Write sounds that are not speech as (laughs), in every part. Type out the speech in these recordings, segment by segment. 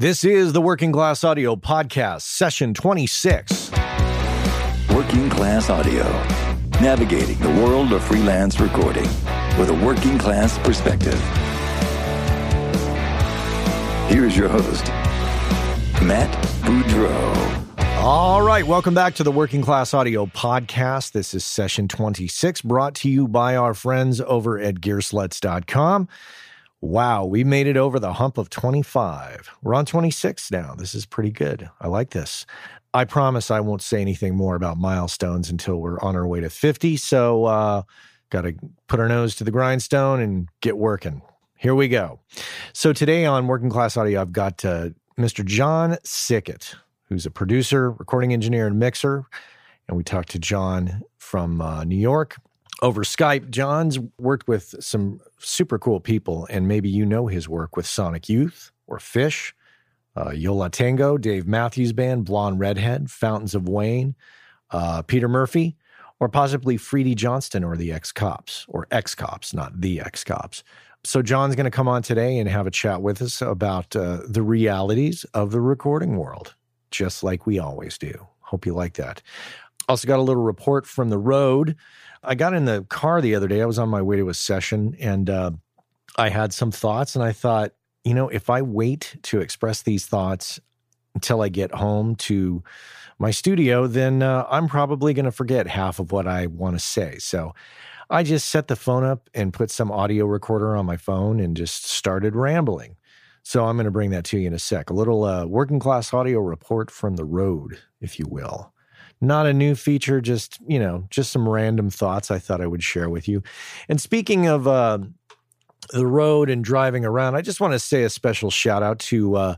This is the Working Class Audio Podcast, session 26. Working Class Audio, navigating the world of freelance recording with a working class perspective. Here's your host, Matt Boudreau. All right, welcome back to the Working Class Audio Podcast. This is session 26, brought to you by our friends over at gearslutz.com. Wow, we made it over the hump of 25. We're on 26 now. This is pretty good. I like this. I promise I won't say anything more about milestones until we're on our way to 50. So, uh, got to put our nose to the grindstone and get working. Here we go. So, today on Working Class Audio, I've got uh, Mr. John Siket, who's a producer, recording engineer, and mixer. And we talked to John from uh, New York over Skype. John's worked with some super cool people, and maybe you know his work with Sonic Youth or Phish, uh, Yo La Tengo, Dave Matthews Band, Blonde Redhead, Fountains of Wayne, uh, Peter Murphy, or possibly Freedy Johnston or the X Cops, or X Cops, not the X Cops. So, John's going to come on today and have a chat with us about uh, the realities of the recording world, just like we always do. Hope you like that. Also, got a little report from the road. I got in the car the other day. I was on my way to a session and uh, I had some thoughts, and I thought, you know, if I wait to express these thoughts until I get home to my studio, then uh, I'm probably going to forget half of what I want to say. So I just set the phone up and put some audio recorder on my phone and just started rambling. So I'm going to bring that to you in a sec. A little uh, working class audio report from the road, if you will not a new feature, just, you know, just some random thoughts I thought I would share with you. And speaking of uh, the road and driving around, I just want to say a special shout out to uh,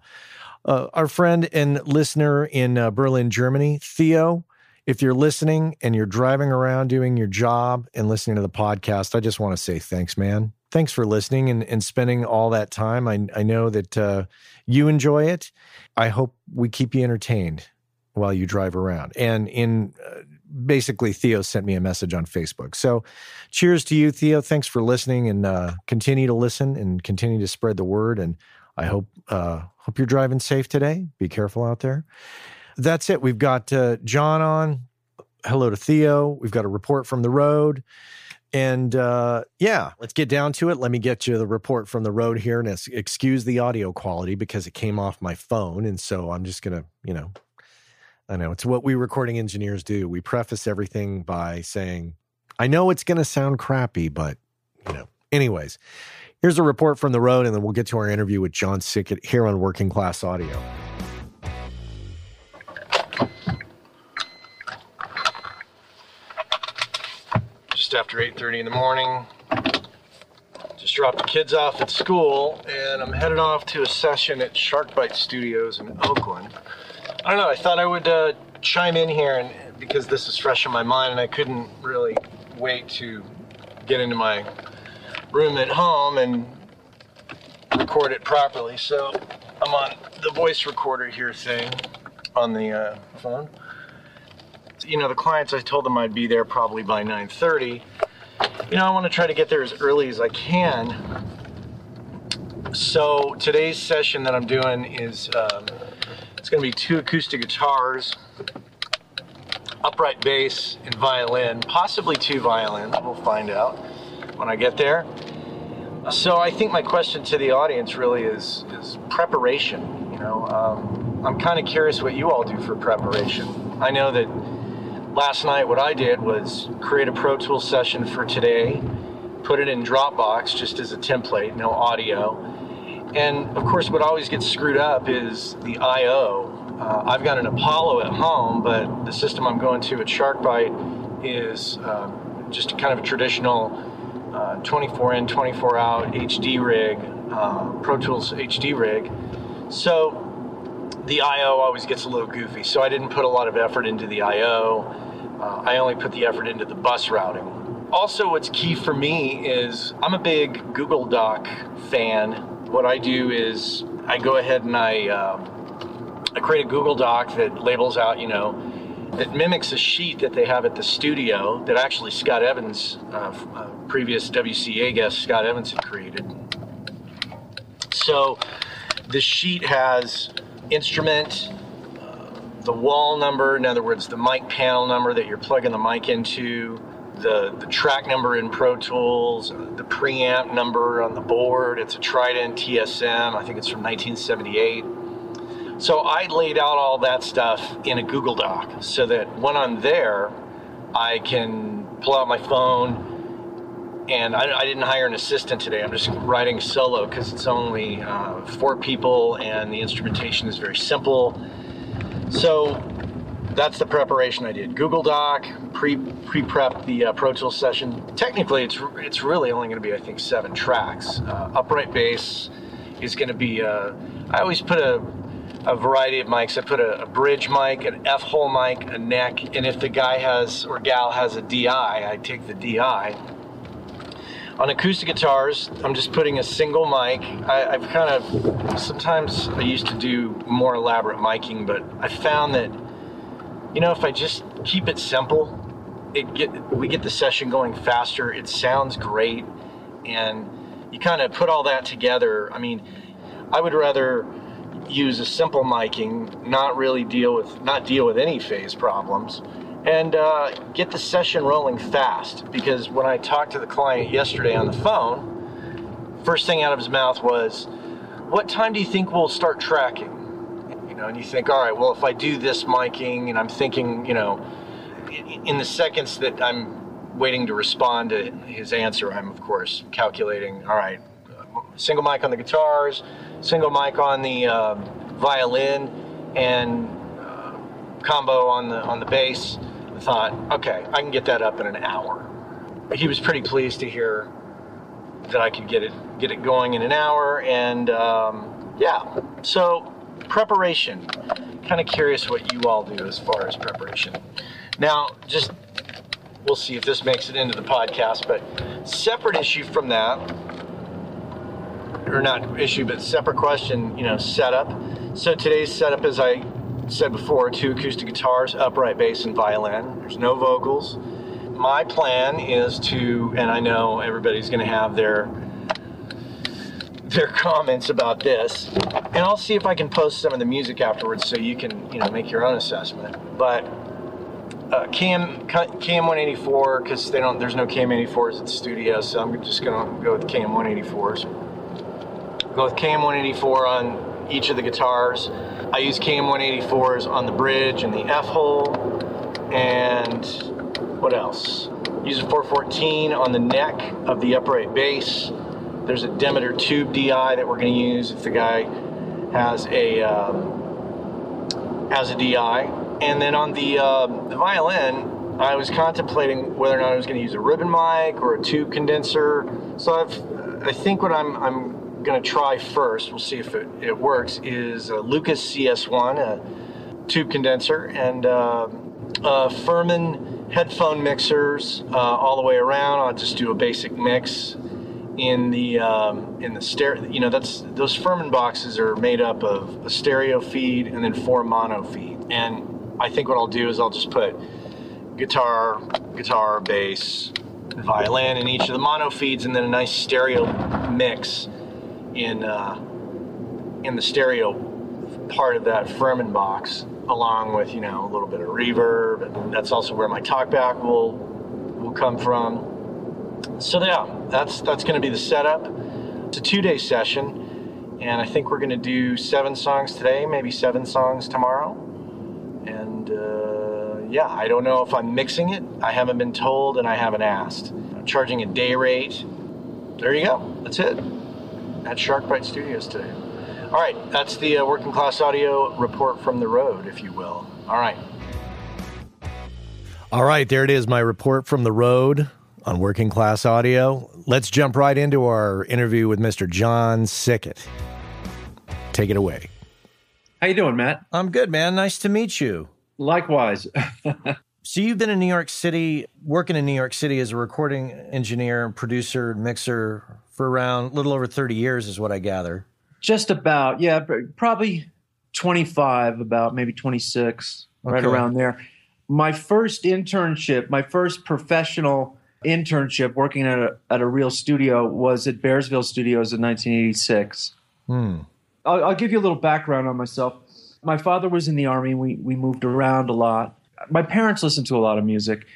uh, our friend and listener in uh, Berlin, Germany, Theo. If you're listening and you're driving around doing your job and listening to the podcast, I just want to say thanks, man. Thanks for listening and, and spending all that time. I, I know that uh, you enjoy it. I hope we keep you entertained while you drive around. And in uh, basically, Theo sent me a message on Facebook. So, cheers to you, Theo. Thanks for listening, and uh, continue to listen and continue to spread the word. And I hope uh, hope you're driving safe today. Be careful out there. That's it. We've got uh, John on. Hello to Theo. We've got a report from the road. And uh, yeah, let's get down to it. Let me get you the report from the road here and excuse the audio quality because it came off my phone. And so I'm just going to, you know, I know it's what we recording engineers do. We preface everything by saying, I know it's going to sound crappy, but, you know, anyways, here's a report from the road, and then we'll get to our interview with John Siket here on Working Class Audio. Just after 8:30 in the morning, just dropped the kids off at school, and I'm headed off to a session at Sharkbite Studios in Oakland. I don't know. I thought I would uh, chime in here, and because this is fresh in my mind, and I couldn't really wait to get into my room at home and record it properly. So I'm on the voice recorder here thing on the uh, phone. You know, the clients I told them I'd be there probably by 9:30. You know, I want to try to get there as early as I can. So today's session that I'm doing is. Um, it's going to be two acoustic guitars, upright bass, and violin, possibly two violins. We'll find out when I get there. So I think my question to the audience really is is preparation. You know, um, I'm kind of curious what you all do for preparation. I know that last night what I did was create a Pro Tools session for today, put it in Dropbox just as a template, no audio and of course, what always gets screwed up is the I/O. Uh, I've got an Apollo at home, but the system I'm going to at Sharkbite is uh, just kind of a traditional uh, 24 in, 24 out HD rig, uh, Pro Tools HD rig. So the I/O always gets a little goofy. So I didn't put a lot of effort into the I/O. Uh, I only put the effort into the bus routing. Also, what's key for me is I'm a big Google Doc fan what I do is I go ahead and I um, I create a Google Doc that labels out, you know, that mimics a sheet that they have at the studio that actually Scott Evans, uh, uh, previous WCA guest Scott Evans had created. So the sheet has instrument, uh, the wall number, in other words, the mic panel number that you're plugging the mic into, the, the track number in Pro Tools, the preamp number on the board. It's a Trident TSM, I think it's from 1978. So I laid out all that stuff in a Google Doc so that when I'm there, I can pull out my phone. And I, I didn't hire an assistant today. I'm just writing solo because it's only uh, four people and the instrumentation is very simple. So that's the preparation I did. Google Doc, pre pre prep the uh, Pro Tools session. Technically, it's it's really only going to be I think seven tracks. Uh, upright bass is going to be. Uh, I always put a a variety of mics. I put a, a, bridge mic, an F hole mic, a neck, and if the guy has or gal has a DI, I take the DI. On acoustic guitars, I'm just putting a single mic. I, have kind of sometimes I used to do more elaborate miking, but I found that you know if I just keep it simple, it get we get the session going faster. It sounds great, and you kind of put all that together. I mean, I would rather use a simple miking, not really deal with not deal with any phase problems, and uh, get the session rolling fast. Because when I talked to the client yesterday on the phone, first thing out of his mouth was, "What time do you think we'll start tracking?" Know, and you think, all right, well, if I do this miking, and I'm thinking, you know, in the seconds that I'm waiting to respond to his answer, I'm of course calculating, all right, single mic on the guitars single mic on the uh, violin and uh, combo on the on the bass. I thought, okay, I can get that up in an hour. He was pretty pleased to hear that I could get it get it going in an hour, and um, yeah. So preparation. Kind of curious what you all do as far as preparation. Now, just we'll see if this makes it into the podcast, but separate issue from that or not issue, but separate question, you know, setup. So today's setup, as I said before, two acoustic guitars, upright bass, and violin. There's no vocals. My plan is to, and I know everybody's going to have their their comments about this, and I'll see if I can post some of the music afterwards so you can, you know, make your own assessment. But uh, KM KM 184 because they don't. There's no KM 84s at the studio, so I'm just to go with KM 184s go with KM184 on each of the guitars. I use KM184s on the bridge and the F hole. And what else? Use a 414 on the neck of the upright bass. There's a Demeter tube DI that we're going to use if the guy has a um, has a DI. And then on the, uh, the violin, I was contemplating whether or not I was going to use a ribbon mic or a tube condenser. So I've, I think what I'm, I'm going to try first, we'll see if it, it works, is a Lucas CS1, a tube condenser, and uh, uh, Furman headphone mixers uh, all the way around. I'll just do a basic mix in the um, in the stereo. You know, that's those Furman boxes are made up of a stereo feed and then four mono feed. And I think what I'll do is I'll just put guitar, guitar, bass, violin in each of the mono feeds, and then a nice stereo mix in uh, in the stereo part of that Furman box, along with you know a little bit of reverb, that's also where my talkback will will come from. So yeah, that's that's going to be the setup. It's a two-day session, and I think we're going to do seven songs today, maybe seven songs tomorrow, and. Uh, yeah, I don't know if I'm mixing it. I haven't been told and I haven't asked. I'm charging a day rate. There you go. That's it at Sharkbite Studios today. All right, that's the uh, working class audio report from the road, if you will. All right. All right, there it is, my report from the road on working class audio. Let's jump right into our interview with Mr. John Siket. Take it away. How you doing, Matt? I'm good, man. Nice to meet you. Likewise. (laughs) so you've been in New York City, working in New York City as a recording engineer, producer, mixer for around a little over 30 years, is what I gather. Just about, yeah, probably 25, about maybe 26, okay. right around there. My first internship, my first professional internship working at a, at a real studio was at Bearsville Studios in 1986. Hmm. I'll, I'll give you a little background on myself. My father was in the army. We we moved around a lot. My parents listened to a lot of music,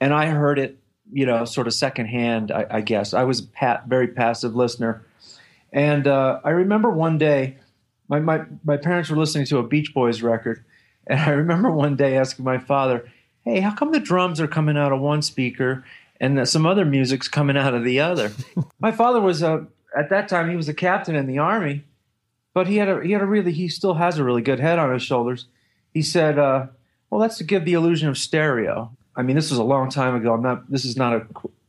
and I heard it, you know, sort of secondhand. I, I guess I was a pat, very passive listener, and uh, I remember one day, my, my my parents were listening to a Beach Boys record, and I remember one day asking my father, "Hey, how come the drums are coming out of one speaker and some other music's coming out of the other?" (laughs) my father was a at that time he was a captain in the army but he had a he had a really he still has a really good head on his shoulders. He said, uh, "Well, that's to give the illusion of stereo." I mean, this was a long time ago. I'm not. This is not a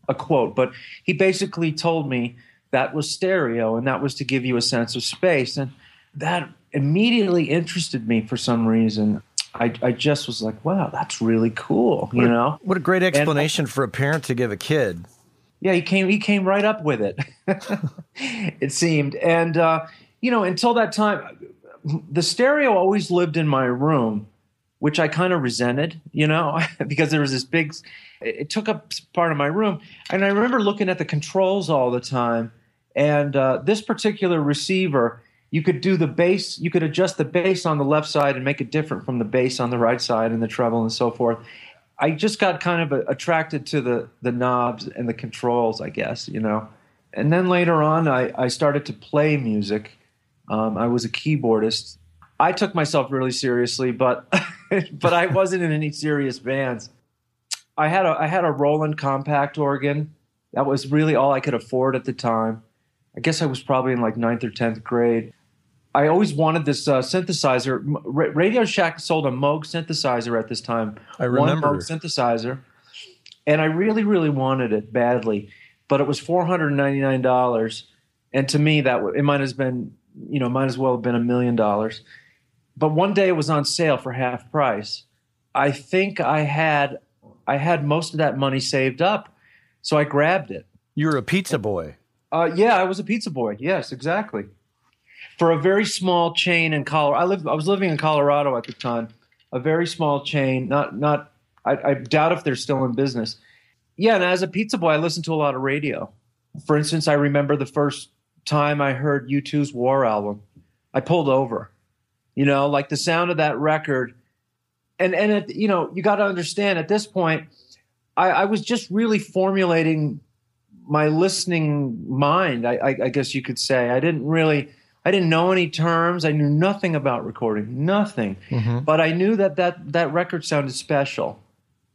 a quote, but he basically told me that was stereo, and that was to give you a sense of space, and that immediately interested me for some reason. I, I just was like, wow, that's really cool, you what a, know. What a great explanation and, for a parent to give a kid. Yeah, he came he came right up with it. (laughs) it seemed, and uh, you know, until that time, the stereo always lived in my room, which I kind of resented, you know, (laughs) because there was this big, it took up part of my room. And I remember looking at the controls all the time. And uh, this particular receiver, you could do the bass, you could adjust the bass on the left side and make it different from the bass on the right side and the treble and so forth. I just got kind of a, attracted to the the knobs and the controls, I guess, you know. And then later on, I, I started to play music um, I was a keyboardist. I took myself really seriously, but (laughs) but I wasn't in any serious bands. I had a I had a Roland compact organ. That was really all I could afford at the time. I guess I was probably in like ninth or tenth grade. I always wanted this uh, synthesizer. Radio Shack sold a Moog synthesizer at this time. I remember one Moog synthesizer, and I really, really wanted it badly. But it was four hundred ninety nine dollars, and to me, that it might have been you know, might as well have been a million dollars. But one day it was on sale for half price. I think I had I had most of that money saved up, so I grabbed it. You were a pizza boy. Uh, yeah, I was a pizza boy. Yes, exactly. For a very small chain in Colorado, I lived. I was living in Colorado at the time. A very small chain. Not not. I, I doubt if they're still in business. Yeah, and as a pizza boy, I listened to a lot of radio. For instance, I remember the first time I heard U2's War album, I pulled over. You know, like the sound of that record. And and it, you know, you got to understand at this point, I, I, was just really formulating my listening mind. I, I, I guess you could say I didn't really. I didn't know any terms. I knew nothing about recording, nothing. Mm-hmm. But I knew that that that record sounded special,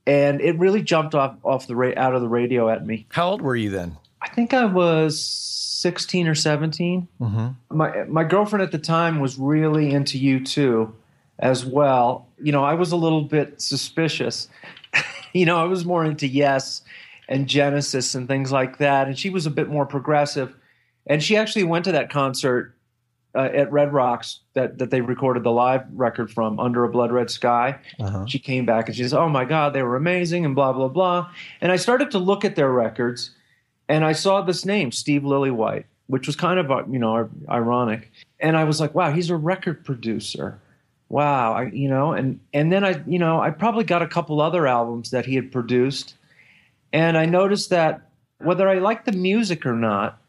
and it really jumped off off the ra- out of the radio at me. How old were you then? I think I was 16 or 17. Mm-hmm. My my girlfriend at the time was really into U2 as well. You know, I was a little bit suspicious. (laughs) you know, I was more into Yes and Genesis and things like that, and she was a bit more progressive. And she actually went to that concert uh, at Red Rocks that that they recorded the live record from, Under a Blood Red Sky. Uh-huh. She came back and she says, "Oh my God, they were amazing," and blah blah blah. And I started to look at their records and I saw this name, Steve Lillywhite, which was kind of uh, you know ironic. And I was like, wow, he's a record producer. Wow, I, you know, and and then I you know I probably got a couple other albums that he had produced, and I noticed that whether I like the music or not,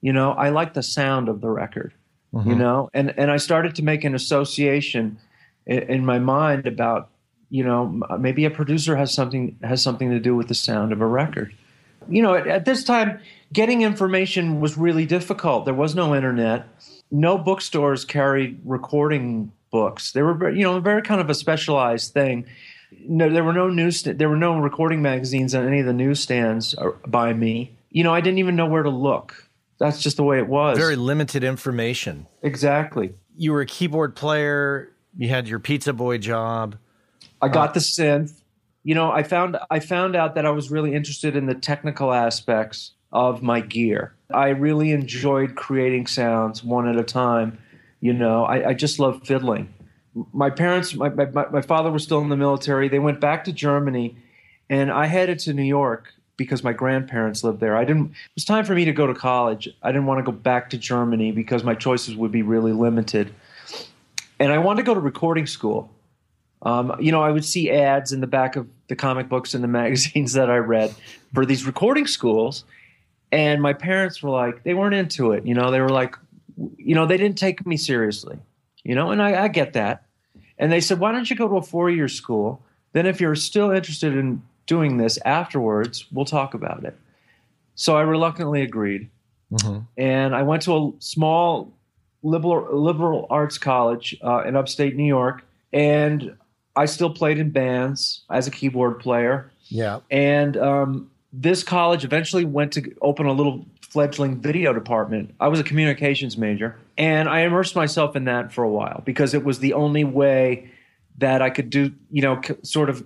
you know, I like the sound of the record. Mm-hmm. You know, and and I started to make an association in, in my mind about you know maybe a producer has something has something to do with the sound of a record you know, at, at this time, getting information was really difficult. There was no internet. No bookstores carried recording books. They were, you know, very kind of a specialized thing. No, there were no news. There were no recording magazines on any of the newsstands uh, by me. You know, I didn't even know where to look. That's just the way it was. Very limited information. Exactly. You were a keyboard player. You had your pizza boy job. I got uh, the synth you know, I found I found out that I was really interested in the technical aspects of my gear. I really enjoyed creating sounds one at a time. You know, I, I just love fiddling. My parents, my, my, my father was still in the military. They went back to Germany, and I headed to New York because my grandparents lived there. I didn't. It was time for me to go to college. I didn't want to go back to Germany because my choices would be really limited, and I wanted to go to recording school. Um, you know, I would see ads in the back of the comic books and the (laughs) magazines that I read for these recording schools, and my parents were like, they weren't into it. You know, they were like, you know, they didn't take me seriously, you know, and I, I get that. And they said, why don't you go to a four year school? Then, if you're still interested in doing this afterwards, we'll talk about it. So I reluctantly agreed. Mm-hmm. And I went to a small liberal, liberal arts college uh, in upstate New York. And I still played in bands as a keyboard player. Yeah. And um, this college eventually went to open a little fledgling video department. I was a communications major, and I immersed myself in that for a while because it was the only way that I could do, you know, sort of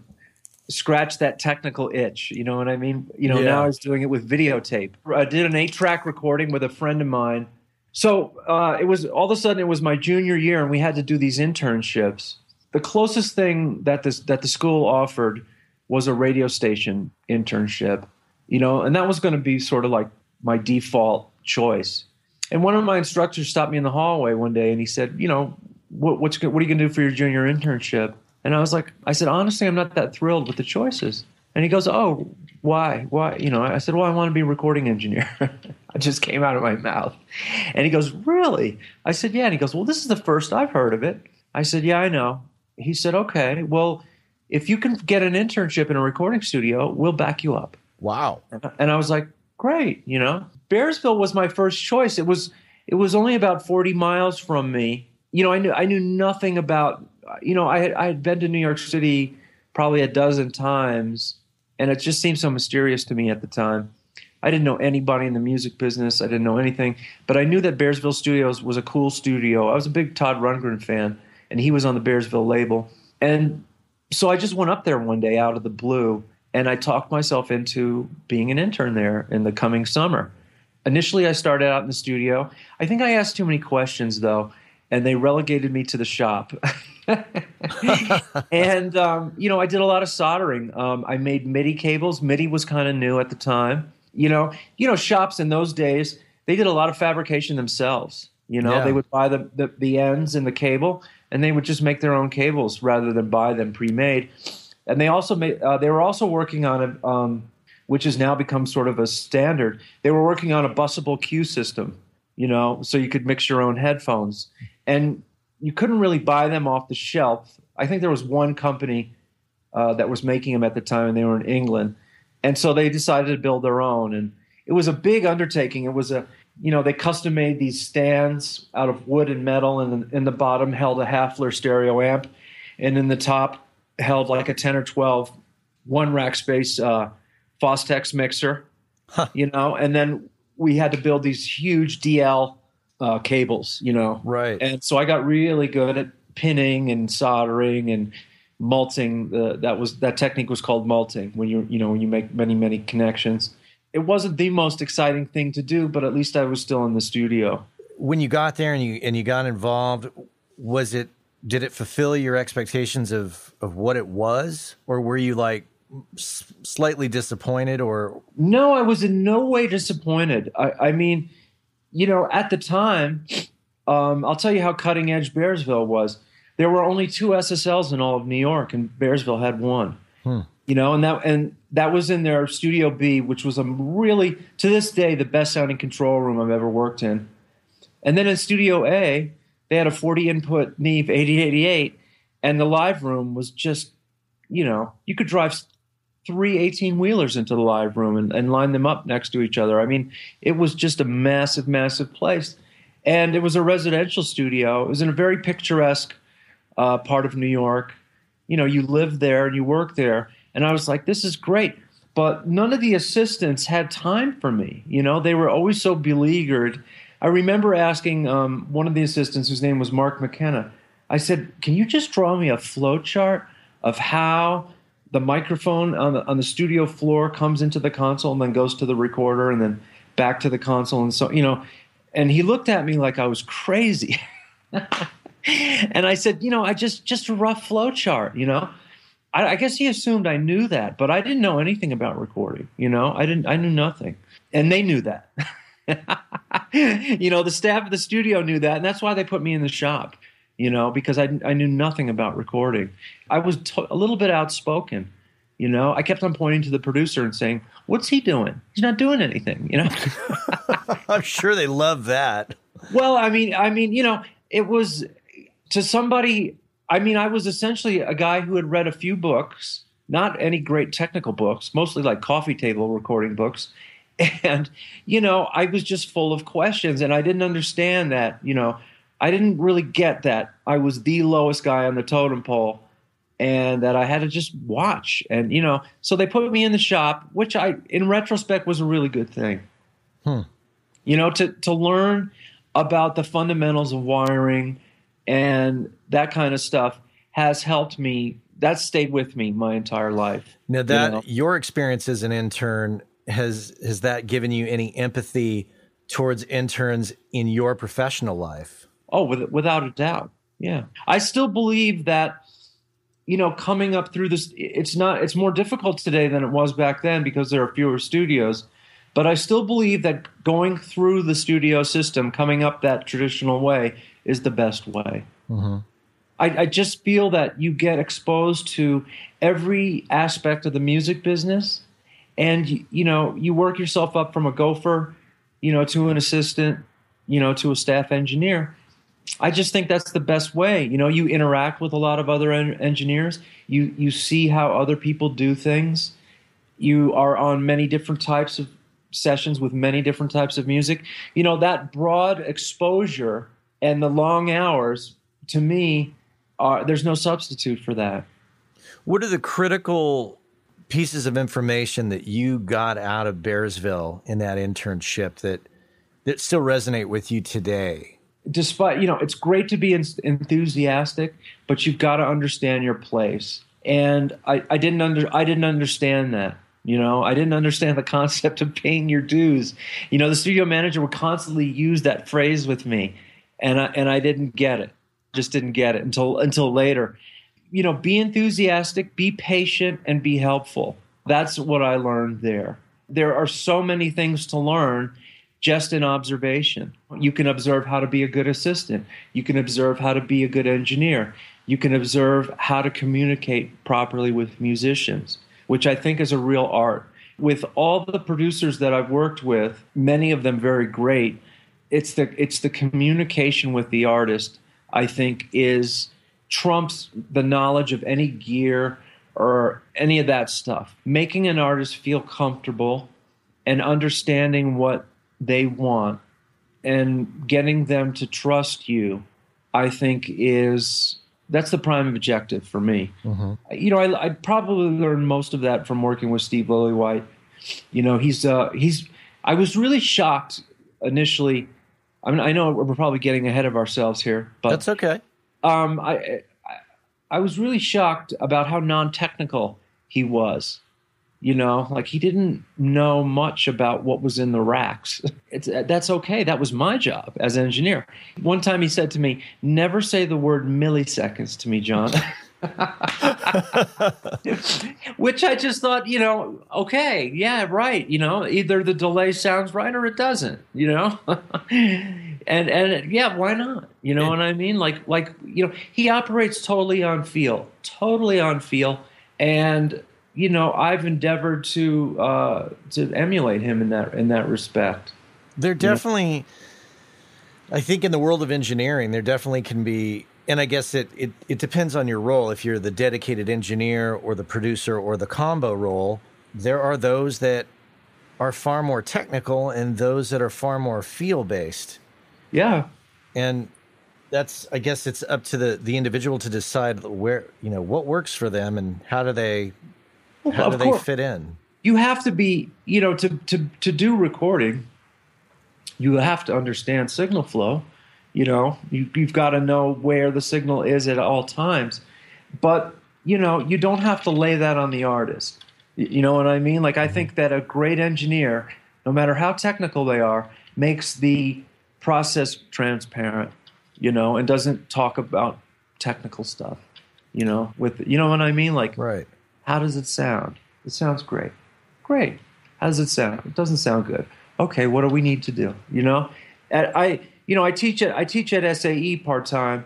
scratch that technical itch. You know what I mean? You know, yeah. now I was doing it with videotape. I did an eight track recording with a friend of mine. So uh, it was all of a sudden it was my junior year, and we had to do these internships. The closest thing that this that the school offered was a radio station internship, you know, and that was going to be sort of like my default choice. And one of my instructors stopped me in the hallway one day and he said, you know, what, what's what are you going to do for your junior internship? And I was like, I said, honestly, I'm not that thrilled with the choices. And he goes, oh, why? Why? You know, I said, well, I want to be a recording engineer. (laughs) I just came out of my mouth. And he goes, really? I said, yeah. And he goes, well, this is the first I've heard of it. I said, yeah, I know. He said, okay, well, if you can get an internship in a recording studio, we'll back you up. Wow. And I was like, great, you know. Bearsville was my first choice. It was it was only about 40 miles from me. You know, I knew I knew nothing about you know, I had I had been to New York City probably a dozen times and it just seemed so mysterious to me at the time. I didn't know anybody in the music business. I didn't know anything, but I knew that Bearsville Studios was a cool studio. I was a big Todd Rundgren fan, and he was on the Bearsville label. And so I just went up there one day out of the blue and I talked myself into being an intern there in the coming summer. Initially, I started out in the studio. I think I asked too many questions, though, and they relegated me to the shop. (laughs) and um, you know, I did a lot of soldering. Um, I made MIDI cables. MIDI was kind of new at the time. You know, you know, shops in those days they did a lot of fabrication themselves. You know, yeah. they would buy the, the the ends and the cable, and they would just make their own cables rather than buy them pre-made and they also made uh, they were also working on a um, which has now become sort of a standard. They were working on a busable cue system, you know, so you could mix your own headphones, and you couldn't really buy them off the shelf. I think there was one company uh, that was making them at the time, and they were in England, and so they decided to build their own, and it was a big undertaking. It was a you know they custom made these stands out of wood and metal, and in the bottom held a Hafler stereo amp, and in the top held like a 10 or 12 one rack space uh, Fostex mixer, huh. you know, and then we had to build these huge DL uh, cables, you know. Right. And so I got really good at pinning and soldering and multing. Uh, that was that technique was called multing when you you know when you make many many connections. It wasn't the most exciting thing to do, but at least I was still in the studio. When you got there and you and you got involved, was it did it fulfill your expectations of of what it was or were you like s- slightly disappointed or no i was in no way disappointed i, I mean you know at the time um, i'll tell you how cutting edge bearsville was. There were only two ssls in all of new york and bearsville had one. Hmm. you know and that and that was in their studio b which was a really to this day the best sounding control room i've ever worked in. And then in studio a they had a 40 input Neve 8088, and the live room was just, you know, you could drive three 18 wheelers into the live room and, and line them up next to each other. I mean, it was just a massive, massive place. And it was a residential studio. It was in a very picturesque uh, part of New York. You know, you live there and you work there. And I was like, this is great. But none of the assistants had time for me. You know, they were always so beleaguered I remember asking um, one of the assistants, whose name was Mark McKenna, I said, Can you just draw me a flow chart of how the microphone on the, on the studio floor comes into the console and then goes to the recorder and then back to the console? And so, you know, and he looked at me like I was crazy. (laughs) and I said, You know, I just, just a rough flow chart, you know? I, I guess he assumed I knew that, but I didn't know anything about recording. You know, I didn't. I knew nothing, and they knew that. (laughs) you know, the staff of the studio knew that, and that's why they put me in the shop. You know, because I I knew nothing about recording. I was a little bit outspoken. You know, I kept on pointing to the producer and saying, "What's he doing? He's not doing anything." You know. (laughs) I'm sure they love that. well, I mean, I mean, you know, it was to somebody. I mean, I was essentially a guy who had read a few books, not any great technical books, mostly like coffee table recording books. (laughs) And, you know, I was just full of questions and I didn't understand that, you know, I didn't really get that I was the lowest guy on the totem pole and that I had to just watch. And, you know, so they put me in the shop, which I, in retrospect, was a really good thing. Hmm. You know, to, to learn about the fundamentals of wiring and that kind of stuff has helped me. That stayed with me my entire life. Now that you know? your experience as an intern has has that given you any empathy towards interns in your professional life? Oh, with, without a doubt. Yeah. I still believe that you know, coming up through this it's not it's more difficult today than it was back then because there are fewer studios. But I still believe that going through the studio system, coming up that traditional way, is the best way. Mm-hmm. I, I, just feel that you get exposed to every aspect of the music business and you know you work yourself up from a gopher you know to an assistant you know to a staff engineer i just think that's the best way. You know you interact with a lot of other en- engineers. You you see how other people do things. You are on many different types of sessions with many different types of music. You know that broad exposure and the long hours to me are there's no substitute for that. What are the critical pieces of information that you got out of Bearsville in that internship that that still resonate with you today? Despite you know, it's great to be enthusiastic, but you've got to understand your place. And I, I didn't under I didn't understand that. You know, I didn't understand the (laughs) concept of paying your dues. You know, the studio manager would constantly use that phrase with me, and I and I didn't get it. Just didn't get it until until later you know, be enthusiastic, be patient, and be helpful. That's what I learned there. There are so many things to learn just in observation. You can observe how to be a good assistant. You can observe how to be a good engineer. You can observe how to communicate properly with musicians, which I think is a real art. With all the producers that I've worked with, many of them very great, it's the it's the communication with the artist I think is trumps the knowledge of any gear or any of that stuff. Making an artist feel comfortable and understanding what they want and getting them to trust you, I think is that's the prime objective for me. Mm-hmm. You know, I, I, probably learned most of that from working with Steve Lillywhite. You know, he's uh, he's. I was really shocked initially. I mean, I know we're probably getting ahead of ourselves here, but that's okay um, I, I, I was really shocked about how non-technical he was. You know, like he didn't know much about what was in the racks. (laughs) It's, uh, that's okay. That was my job as an engineer. One time he said to me, "Never say the word milliseconds to me, John." (laughs) Which I just thought, you know, okay, yeah, right. You know, either the delay sounds right or it doesn't. You know, (laughs) and and yeah, why not? You know what I mean? Like like you know, he operates totally on feel, totally on feel, and you know, I've endeavored to uh, to emulate him in that in that respect. There definitely, you know? I think, in the world of engineering, there definitely can be, and I guess it, it it depends on your role. If you're the dedicated engineer or the producer or the combo role, there are those that are far more technical and those that are far more feel based. Yeah. And that's I guess it's up to the the individual to decide where, you know, what works for them and how do they well, how do they fit in. You have to be, you know, to to to do recording, you have to understand signal flow. You know, you, you've got to know where the signal is at all times. But, you know, you don't have to lay that on the artist. You know what I mean? Like, I mm-hmm. think that a great engineer, no matter how technical they are, makes the process transparent, you know, and doesn't talk about technical stuff, you know, with, you know what I mean? Like, right. How does it sound? It sounds great. Great. How does it sound? It doesn't sound good. Okay, what do we need to do? You know, I, you know, I teach at I teach at SAE part time.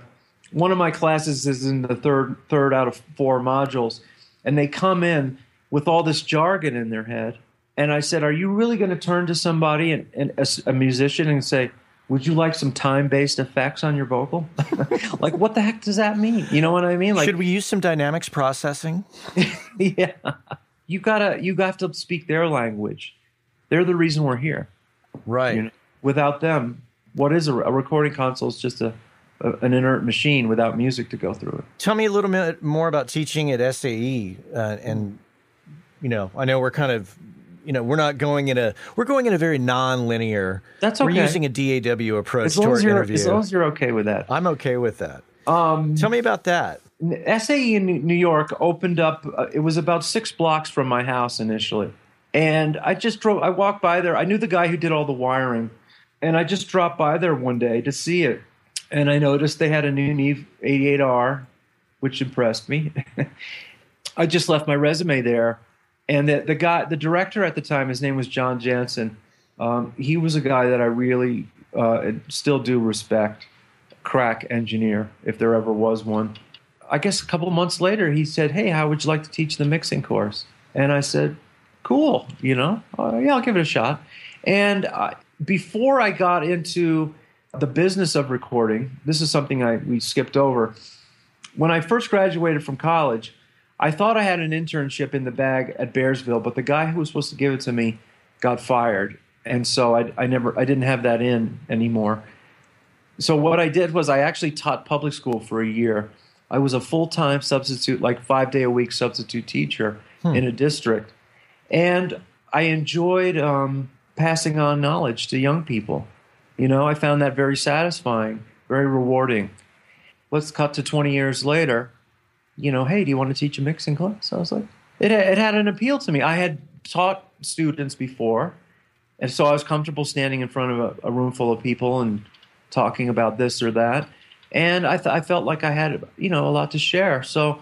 One of my classes is in the third third out of four modules, and they come in with all this jargon in their head. And I said, "Are you really going to turn to somebody and, and a, a musician and say, would you like some time-based effects on your vocal? (laughs) like, what the heck does that mean? You know what I mean? Like, should we use some dynamics processing? (laughs) yeah, you gotta you got to speak their language. They're the reason we're here. Right. You know? Without them, what is a, a recording console? Is just a, a, an inert machine without music to go through it. Tell me a little bit more about teaching at SAE, uh, and you know, I know we're kind of you know we're not going in a we're going in a very non-linear. That's okay. we're using a daw approach to our interview. as long as you're okay with that. I'm okay with that. Um, tell me about that. sae in new york opened up uh, it was about six blocks from my house initially. And i just drove i walked by there. I knew the guy who did all the wiring. And i just dropped by there one day to see it. And i noticed they had a new neve 88r which impressed me. (laughs) I just left my resume there and the, the guy, the director at the time, his name was John Jansen. Um, he was a guy that I really uh, still do respect. Crack engineer, if there ever was one. I guess a couple months later, he said, "Hey, how would you like to teach the mixing course?" And I said, "Cool, you know, uh, yeah, I'll give it a shot." And uh, before I got into the business of recording, this is something I we skipped over. When I first graduated from college, I thought I had an internship in the bag at Bearsville, but the guy who was supposed to give it to me got fired, and so I, I never I didn't have that in anymore. So what I did was I actually taught public school for a year. I was a full time substitute, like five day a week substitute teacher hmm. in a district, and I enjoyed um, passing on knowledge to young people. You know, I found that very satisfying, very rewarding. Let's cut to 20 years later you know, hey, do you want to teach a mixing class? I was like, it, it had an appeal to me. I had taught students before, and so I was comfortable standing in front of a, a room full of people and talking about this or that. And I, th- I felt like I had, you know, a lot to share. So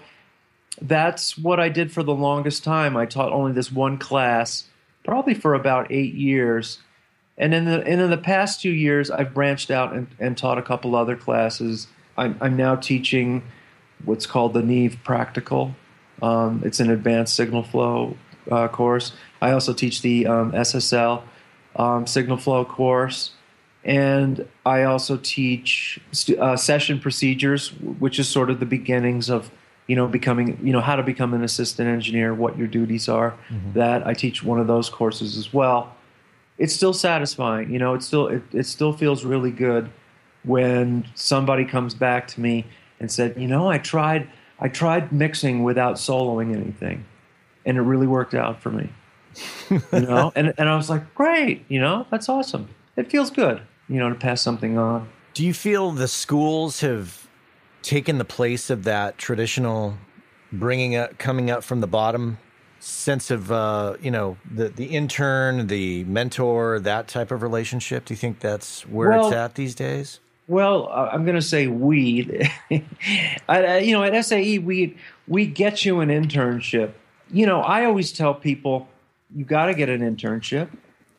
that's what I did for the longest time. I taught only this one class, probably for about eight years. And in the and in the past two years, I've branched out and, and taught a couple other classes. I'm, I'm now teaching what's called the Neve Practical. Um, it's an advanced signal flow uh, course. I also teach the um, SSL um, signal flow course. And I also teach uh, session procedures, which is sort of the beginnings of, you know, becoming, you know, how to become an assistant engineer, what your duties are. Mm-hmm. That I teach one of those courses as well. It's still satisfying, you know. It still it, it still feels really good when somebody comes back to me and said, you know, I tried I tried mixing without soloing anything, and it really worked out for me. you know, (laughs) and and I was like, great, you know, that's awesome. It feels good, you know, to pass something on. Do you feel the schools have taken the place of that traditional bringing up, coming up from the bottom sense of uh, you know the the intern, the mentor, that type of relationship? Do you think that's where well, it's at these days? Well, uh, I'm going to say we. I, (laughs) you know, at SAE, we we get you an internship. You know, I always tell people you got to get an internship.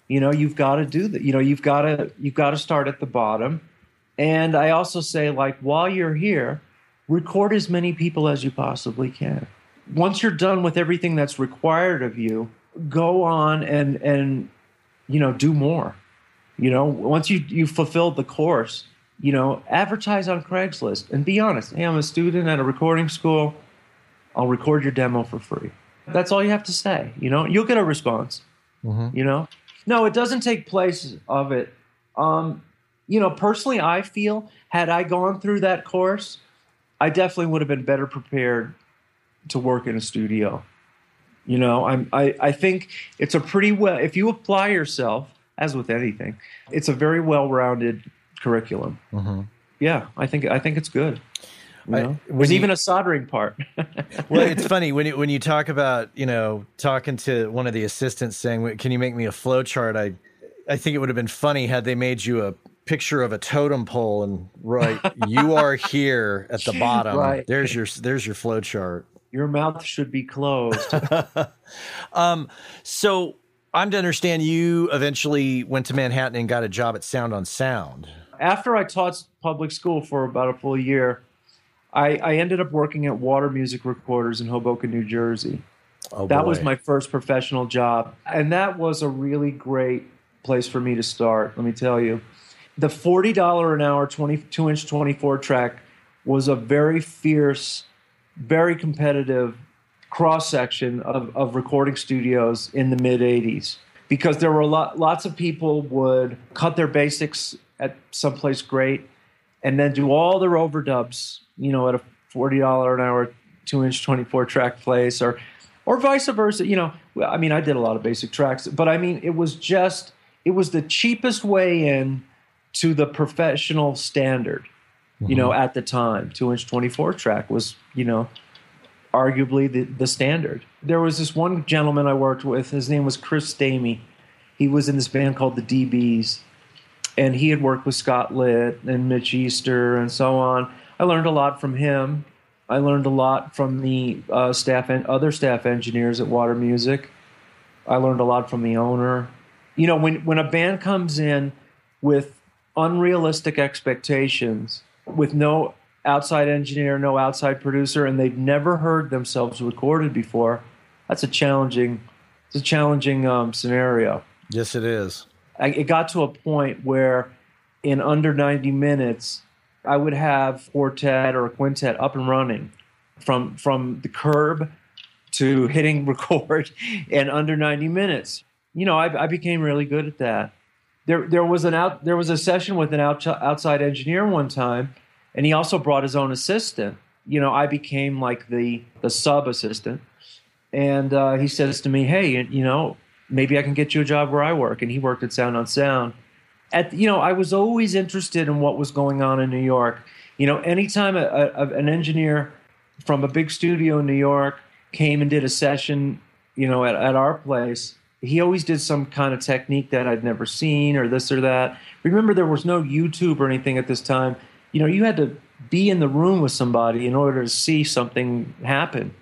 You know, you've got to do that. You know, you've got to you've got to start at the bottom. And I also say, like, while you're here, record as many people as you possibly can. Once you're done with everything that's required of you, go on and and you know do more. You know, once you you fulfilled the course you know, advertise on Craigslist and be honest. Hey, I'm a student at a recording school. I'll record your demo for free. That's all you have to say. You know, you'll get a response. Mm-hmm. You know, no, it doesn't take place of it. Um, you know, personally, I feel had I gone through that course, I definitely would have been better prepared to work in a studio. You know, I'm, I, I think it's a pretty well, if you apply yourself, as with anything, it's a very well rounded curriculum. Mm-hmm. Yeah, I think I think it's good. You know? I, There's you, even a soldering part. (laughs) well, it's funny when you when you talk about you know talking to one of the assistants saying, "Can you make me a flow chart?" I I think it would have been funny had they made you a picture of a totem pole and right, you are (laughs) here at the bottom. Right. There's your there's your flow chart. Your mouth should be closed. (laughs) um, so I'm to understand you eventually went to Manhattan and got a job at Sound on Sound after I taught public school for about a full year, I, I ended up working at Water Music Recorders in Hoboken, New Jersey. Oh, that was my first professional job. And that was a really great place for me to start, let me tell you. the $40 an hour 22 inch 24 track was a very fierce, very competitive cross section of, of recording studios in the mid 80s because there were a lot, lots of people would cut their basics at someplace great and then do all their overdubs, you know, at a $40 an hour two inch 24 track place or or vice versa you know i mean i did a lot of basic tracks but i mean it was just it was the cheapest way in to the professional standard mm-hmm. you know mm-hmm. at the time two inch 24 track was you know arguably the, the standard there was this one gentleman i worked with his name was chris stamey he was in this band called the dbs and he had worked with scott litt and mitch easter and so on i learned a lot from him I learned a lot from the uh, staff and other staff engineers at Water Music. I learned a lot from the owner. You know, when when a band comes in with unrealistic expectations, with no outside engineer, no outside producer, and they've never heard themselves recorded before, that's a challenging, it's a challenging um, scenario. Yes, it is. I, it got to a point where, in under ninety minutes, I would have quartet or a quintet up and running from from the curb to (laughs) hitting record in under 90 minutes. You know, I, I became really good at that. There, there was an out, there was a session with an out, outside engineer one time, and he also brought his own assistant. You know, I became like the the sub assistant, and uh, he says to me, "Hey, you know, maybe I can get you a job where I work." And he worked at Sound on Sound, at you know I was always interested in what was going on in New York. You know, anytime a, a, an engineer from a big studio in New York came and did a session, you know, at, at our place, he always did some kind of technique that I'd never seen or this or that. Remember, there was no YouTube or anything at this time. You know, you had to be in the room with somebody in order to see something happen.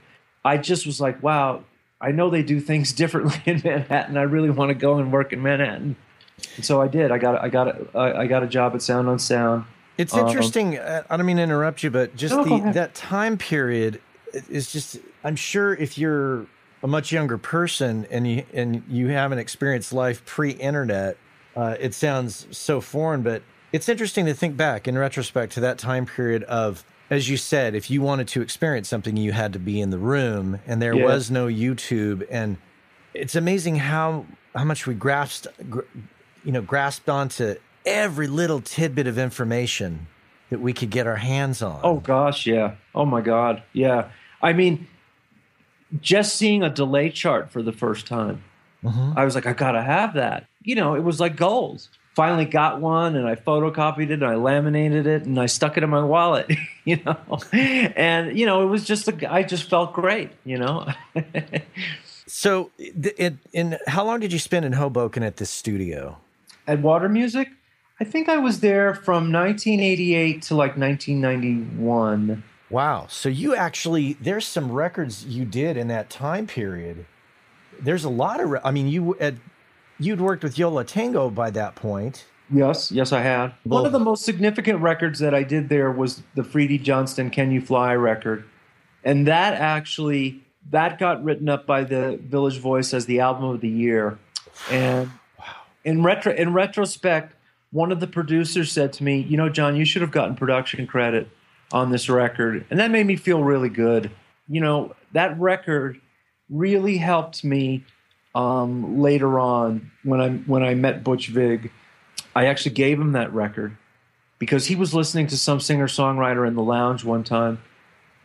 I just was like, wow, I know they do things (laughs) differently in Manhattan. I really want to go and work in Manhattan. And so I did. I got I got a, I got a job at Sound on Sound. It's um, interesting. Um, I don't mean to interrupt you, but just no, the, that time period is just. I'm sure if you're a much younger person and you and you haven't experienced life pre-internet, uh, it sounds so foreign. But it's interesting to think back in retrospect to that time period of, as you said, if you wanted to experience something, you had to be in the room, and there yeah. was no YouTube. And it's amazing how how much we grasped you know, grasped onto every little tidbit of information that we could get our hands on. Oh gosh, yeah. Oh my god, yeah. I mean, just seeing a delay chart for the first time, mm-hmm. I was like, I gotta have that. You know, it was like gold. Finally got one, and I photocopied it, and I laminated it, and I stuck it in my wallet. (laughs) You know, and you know, it was just a, I just felt great. You know. (laughs) so, in, in how long did you spend in Hoboken at this studio? at Water Music. I think I was there from 1988 to like 1991. Wow. So you actually there's some records you did in that time period. There's a lot of I mean you had you'd worked with Yo La Tengo by that point. Yes, yes I had. One of the most significant records that I did there was the Freedy Johnston Can You Fly record. And that actually that got written up by the Village Voice as the album of the year. And in retro in retrospect, one of the producers said to me, "You know, John, you should have gotten production credit on this record," and that made me feel really good. You know, that record really helped me um, later on when I when I met Butch Vig. I actually gave him that record because he was listening to some singer songwriter in the lounge one time,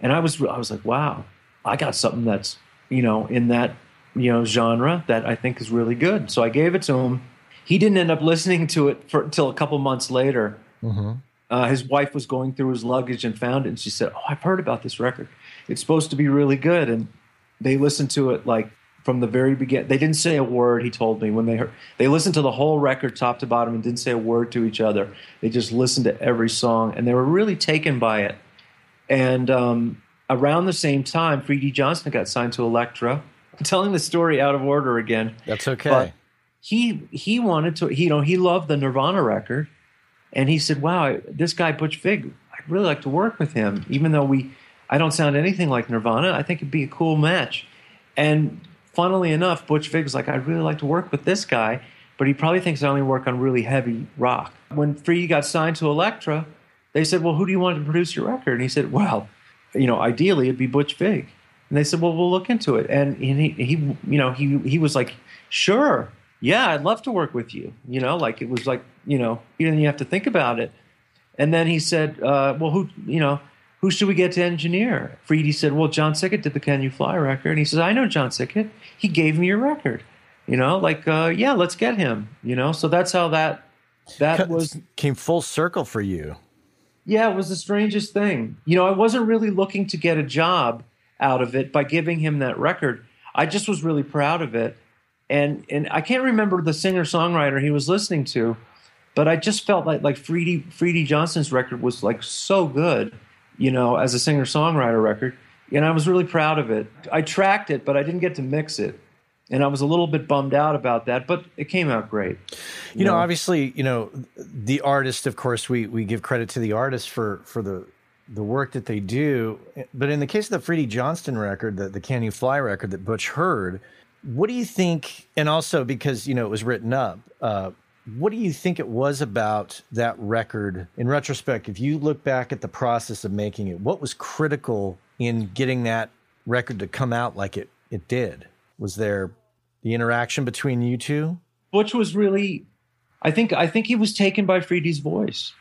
and I was I was like, "Wow, I got something that's you know in that you know genre that I think is really good." So I gave it to him he didn't end up listening to it for until a couple months later. Mm-hmm. Uh, his wife was going through his luggage and found it, and she said, "Oh, I've heard about this record. It's supposed to be really good." And they listened to it like from the very beginning. They didn't say a word. He told me when they heard they listened to the whole record top to bottom and didn't say a word to each other. They just listened to every song, and they were really taken by it. And um, around the same time, Freedy Johnston got signed to Elektra. I'm telling the story out of order again. That's okay. But he he wanted to you know he loved the Nirvana record, and he said, "Wow, this guy Butch Vig, I'd really like to work with him, even though we I don't sound anything like Nirvana. I think it'd be a cool match." And funnily enough, Butch Vig was like, "I'd really like to work with this guy." but he probably thinks I only work on really heavy rock. When Free got signed to Elektra, they said, Well, who do you want to produce your record? And he said, Well, you know, ideally it'd be Butch Vig. And they said, Well, we'll look into it. And he, he you know, he, he was like, Sure, yeah, I'd love to work with you. You know, like it was like, you know, you didn't have to think about it. And then he said, uh, Well, who, you know, who should we get to engineer? Freedy said, Well, John Siket did the Can You Fly record. And he says, I know John Siket. He gave me your record. You know, like, uh, yeah, let's get him. You know, so that's how that that was came full circle for you. Yeah, it was the strangest thing. You know, I wasn't really looking to get a job out of it by giving him that record. I just was really proud of it. And and I can't remember the singer songwriter he was listening to, but I just felt like like Freedy Freedy Johnston's record was like so good, you know, as a singer songwriter record. And I was really proud of it. I tracked it, but I didn't get to mix it and I was a little bit bummed out about that, but it came out great. You, you know, know, obviously, you know, the artist. Of course, we we give credit to the artist for for the the work that they do. But in the case of the Freedy Johnston record, the the Can You Fly record that Butch heard, what do you think? And also because you know it was written up. Uh, what do you think it was about that record in retrospect? If you look back at the process of making it, what was critical in getting that record to come out like it it did? Was there the interaction between you two? Butch was really, I think, I think he was taken by Freedy's voice.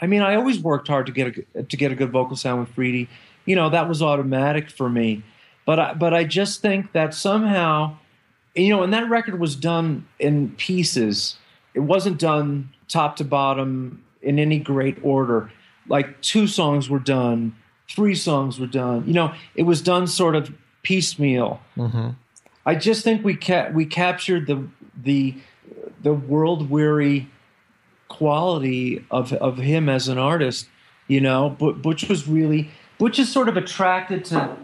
I mean, I always worked hard to get a to get a good vocal sound with Freedy. You know, that was automatic for me. But I, but I just think that somehow, you know, and that record was done in pieces. It wasn't done top to bottom in any great order. Like two songs were done, three songs were done. You know, it was done sort of piecemeal. Mm-hmm. I just think we ca- we captured the the the world weary quality of of him as an artist. You know, but Butch was really Butch is sort of attracted to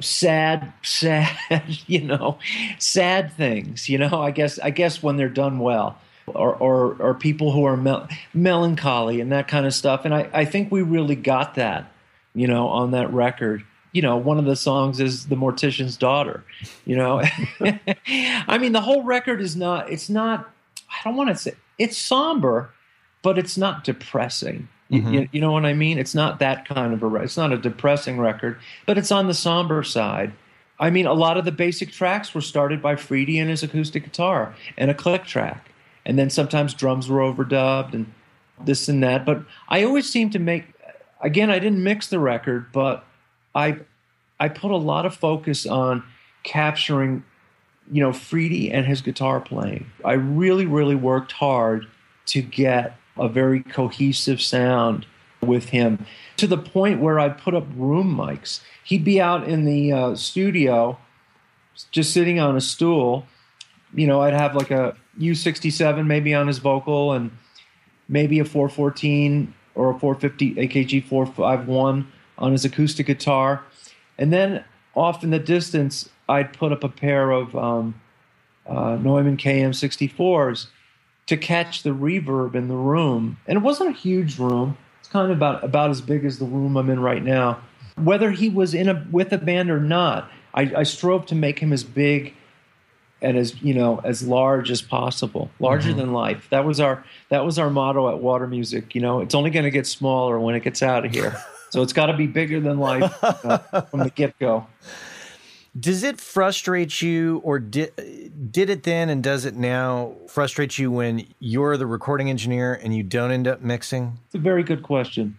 sad, sad, (laughs) you know, sad things. You know, I guess I guess when they're done well. Or, or, or people who are mel- melancholy and that kind of stuff. And I, I think we really got that, you know, on that record you know, one of the songs is The Mortician's Daughter, you know. (laughs) I mean, the whole record is not, it's not, I don't want to say, it's somber, but it's not depressing. Mm-hmm. You, you, know what I mean? It's not that kind of a, it's not a depressing record, but it's on the somber side. I mean, a lot of the basic tracks were started by Freedy and his acoustic guitar and a click track. And then sometimes drums were overdubbed and this and that. But I always seem to make, again, I didn't mix the record, but I I put a lot of focus on capturing, you know, Freedy and his guitar playing. I really, really worked hard to get a very cohesive sound with him to the point where I put up room mics. He'd be out in the uh, studio, just sitting on a stool. You know, I'd have like a U67 maybe on his vocal and maybe a 414 or a 450 AKG 451 on his acoustic guitar. And then off in the distance, I'd put up a pair of um, uh, Neumann KM64s to catch the reverb in the room. And it wasn't a huge room. It's kind of about, about as big as the room I'm in right now. Whether he was in a with a band or not, I, I strove to make him as big and as you know as large as possible larger mm-hmm. than life that was our that was our motto at water music you know it's only going to get smaller when it gets out of here (laughs) So it's got to be bigger than life uh, from the get go. Does it frustrate you, or did did it then, and does it now frustrate you when you're the recording engineer and you don't end up mixing? It's a very good question.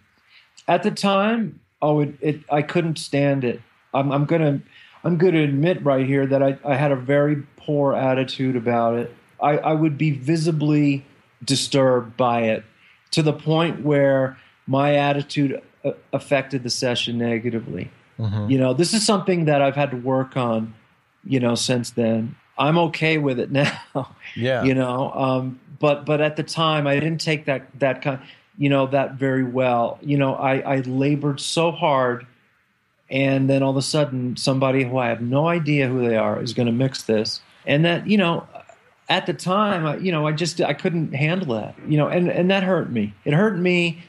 At the time, oh, it, it I couldn't stand it. I'm, I'm gonna I'm gonna admit right here that I, I had a very poor attitude about it. I, I would be visibly disturbed by it to the point where my attitude affected the session negatively. Mm-hmm. You know, this is something that I've had to work on, you know, since then. I'm okay with it (laughs) now. Yeah. You know, um, but but at the time I didn't take that that kind you know that very well. You know, I, I labored so hard and then all of a sudden somebody who I have no idea who they are is going to mix this. And that, you know, at the time, you know, I just I couldn't handle that. You know, and and that hurt me. It hurt me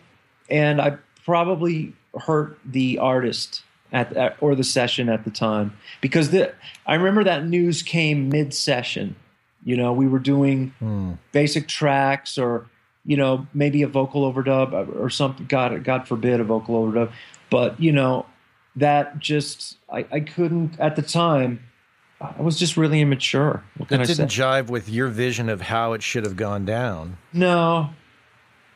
and I probably hurt the artist at, at, or the session at the time because the I remember that news came mid session, You know, we were doing hmm. basic tracks or you know maybe a vocal overdub or something. God, God forbid a vocal overdub. But you know, that just I, I couldn't at the time. I was just really immature. What that didn't jive with your vision of how it should have gone down. No,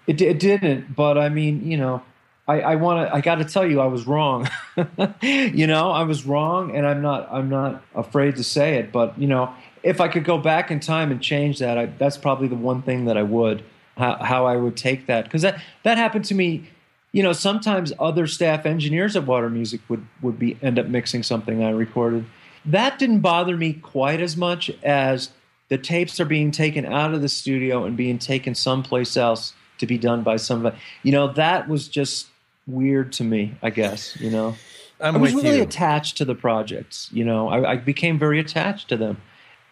it, it didn't. But I mean, you know, I, I want to. I got to tell you, I was wrong. (laughs) you know, I was wrong, and I'm not. I'm not afraid to say it. But you know, if I could go back in time and change that, I, that's probably the one thing that I would. How, how I would take that because that that happened to me. You know, sometimes other staff engineers at Water Music would would be end up mixing something I recorded. That didn't bother me quite as much as the tapes are being taken out of the studio and being taken someplace else to be done by somebody. You know, that was just weird to me. I guess you know. I'm i was really you. attached to the projects. You know, I, I, became very attached to them.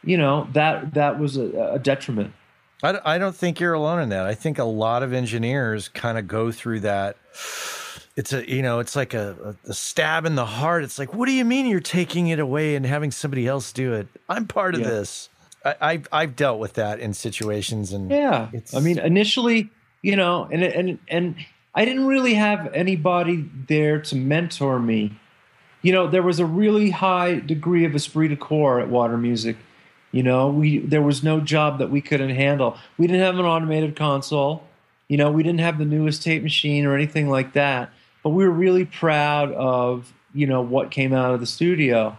You know that that was a, a detriment. I, I don't think you're alone in that. I think a lot of engineers kind of go through that. It's a you know it's like a, a, stab in the heart. It's like, what do you mean you're taking it away and having somebody else do it? I'm part of yeah. this. I, I've I've dealt with that in situations and yeah. I mean, initially, you know, and and and I didn't really have anybody there to mentor me. You know, there was a really high degree of esprit de corps at Water Music. You know, we there was no job that we couldn't handle. We didn't have an automated console. You know, we didn't have the newest tape machine or anything like that. But we were really proud of you know what came out of the studio.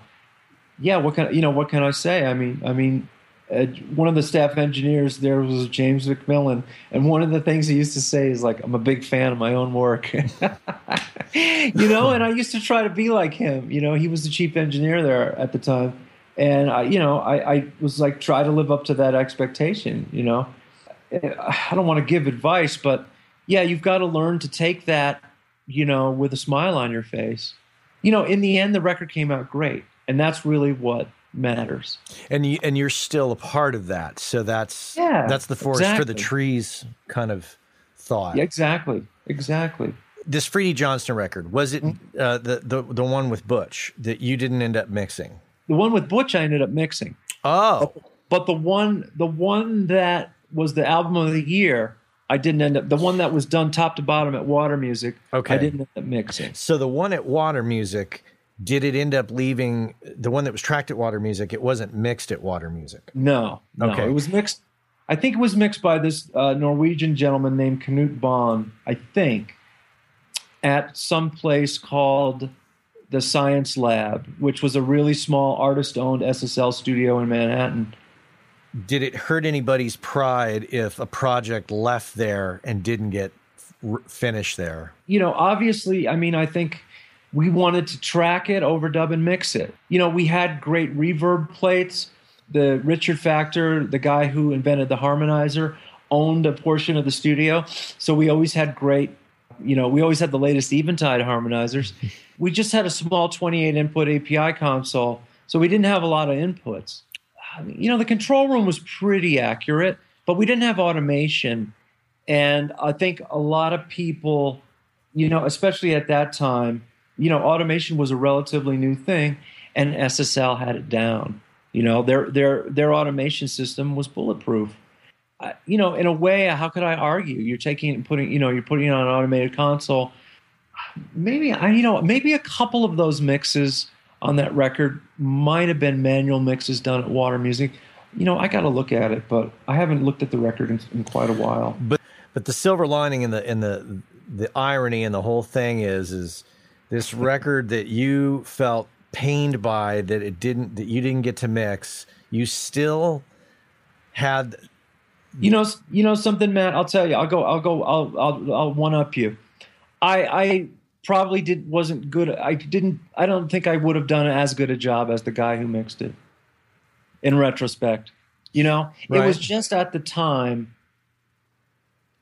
Yeah, what can you know? What can I say? I mean, I mean, uh, one of the staff engineers there was James McMillan, and one of the things he used to say is like, "I'm a big fan of my own work," (laughs) you know. And I used to try to be like him. You know, he was the chief engineer there at the time, and I, you know, I, I was like try to live up to that expectation. You know, I don't want to give advice, but yeah, you've got to learn to take that, you know, with a smile on your face. You know, in the end, the record came out great, and that's really what matters. And you and you're still a part of that. So that's yeah, that's the forest exactly. for the trees kind of thought. Yeah, exactly. Exactly. This Freedy Johnston record was it mm-hmm. uh, the the the one with Butch that you didn't end up mixing? The one with Butch, I ended up mixing. Oh, but, but the one the one that was the album of the year. I didn't end up the one that was done top to bottom at Water Music. Okay, I didn't end up mixing. So the one at Water Music did it end up leaving the one that was tracked at Water Music? It wasn't mixed at Water Music. No, no, okay. It was mixed. I think it was mixed by this uh, Norwegian gentleman named Knut Bond. I think at some place called the Science Lab, which was a really small artist-owned SSL studio in Manhattan. Did it hurt anybody's pride if a project left there and didn't get f- finished there? You know, obviously, I mean, I think we wanted to track it, overdub, and mix it. You know, we had great reverb plates. The Richard Factor, the guy who invented the harmonizer, owned a portion of the studio. So we always had great, you know, we always had the latest Eventide harmonizers. (laughs) We just had a small 28 input API console. So we didn't have a lot of inputs. You know, the control room was pretty accurate, but we didn't have automation. And I think a lot of people, you know, especially at that time, you know, automation was a relatively new thing, and SSL had it down. You know, their their their automation system was bulletproof. You know, in a way, how could I argue? You're taking and putting, you know, you're putting it on an automated console. Maybe I, you know, maybe a couple of those mixes on that record might have been manual mixes done at Water Music. You know, I got to look at it, but I haven't looked at the record in, in quite a while. But but the silver lining and the and the the irony and the whole thing is is this (laughs) record that you felt pained by that it didn't that you didn't get to mix you still had you know you know something matt i'll tell you i'll go i'll go i'll i'll, I'll one up you i i probably did wasn't good i didn't i don't think i would have done as good a job as the guy who mixed it in retrospect you know right. it was just at the time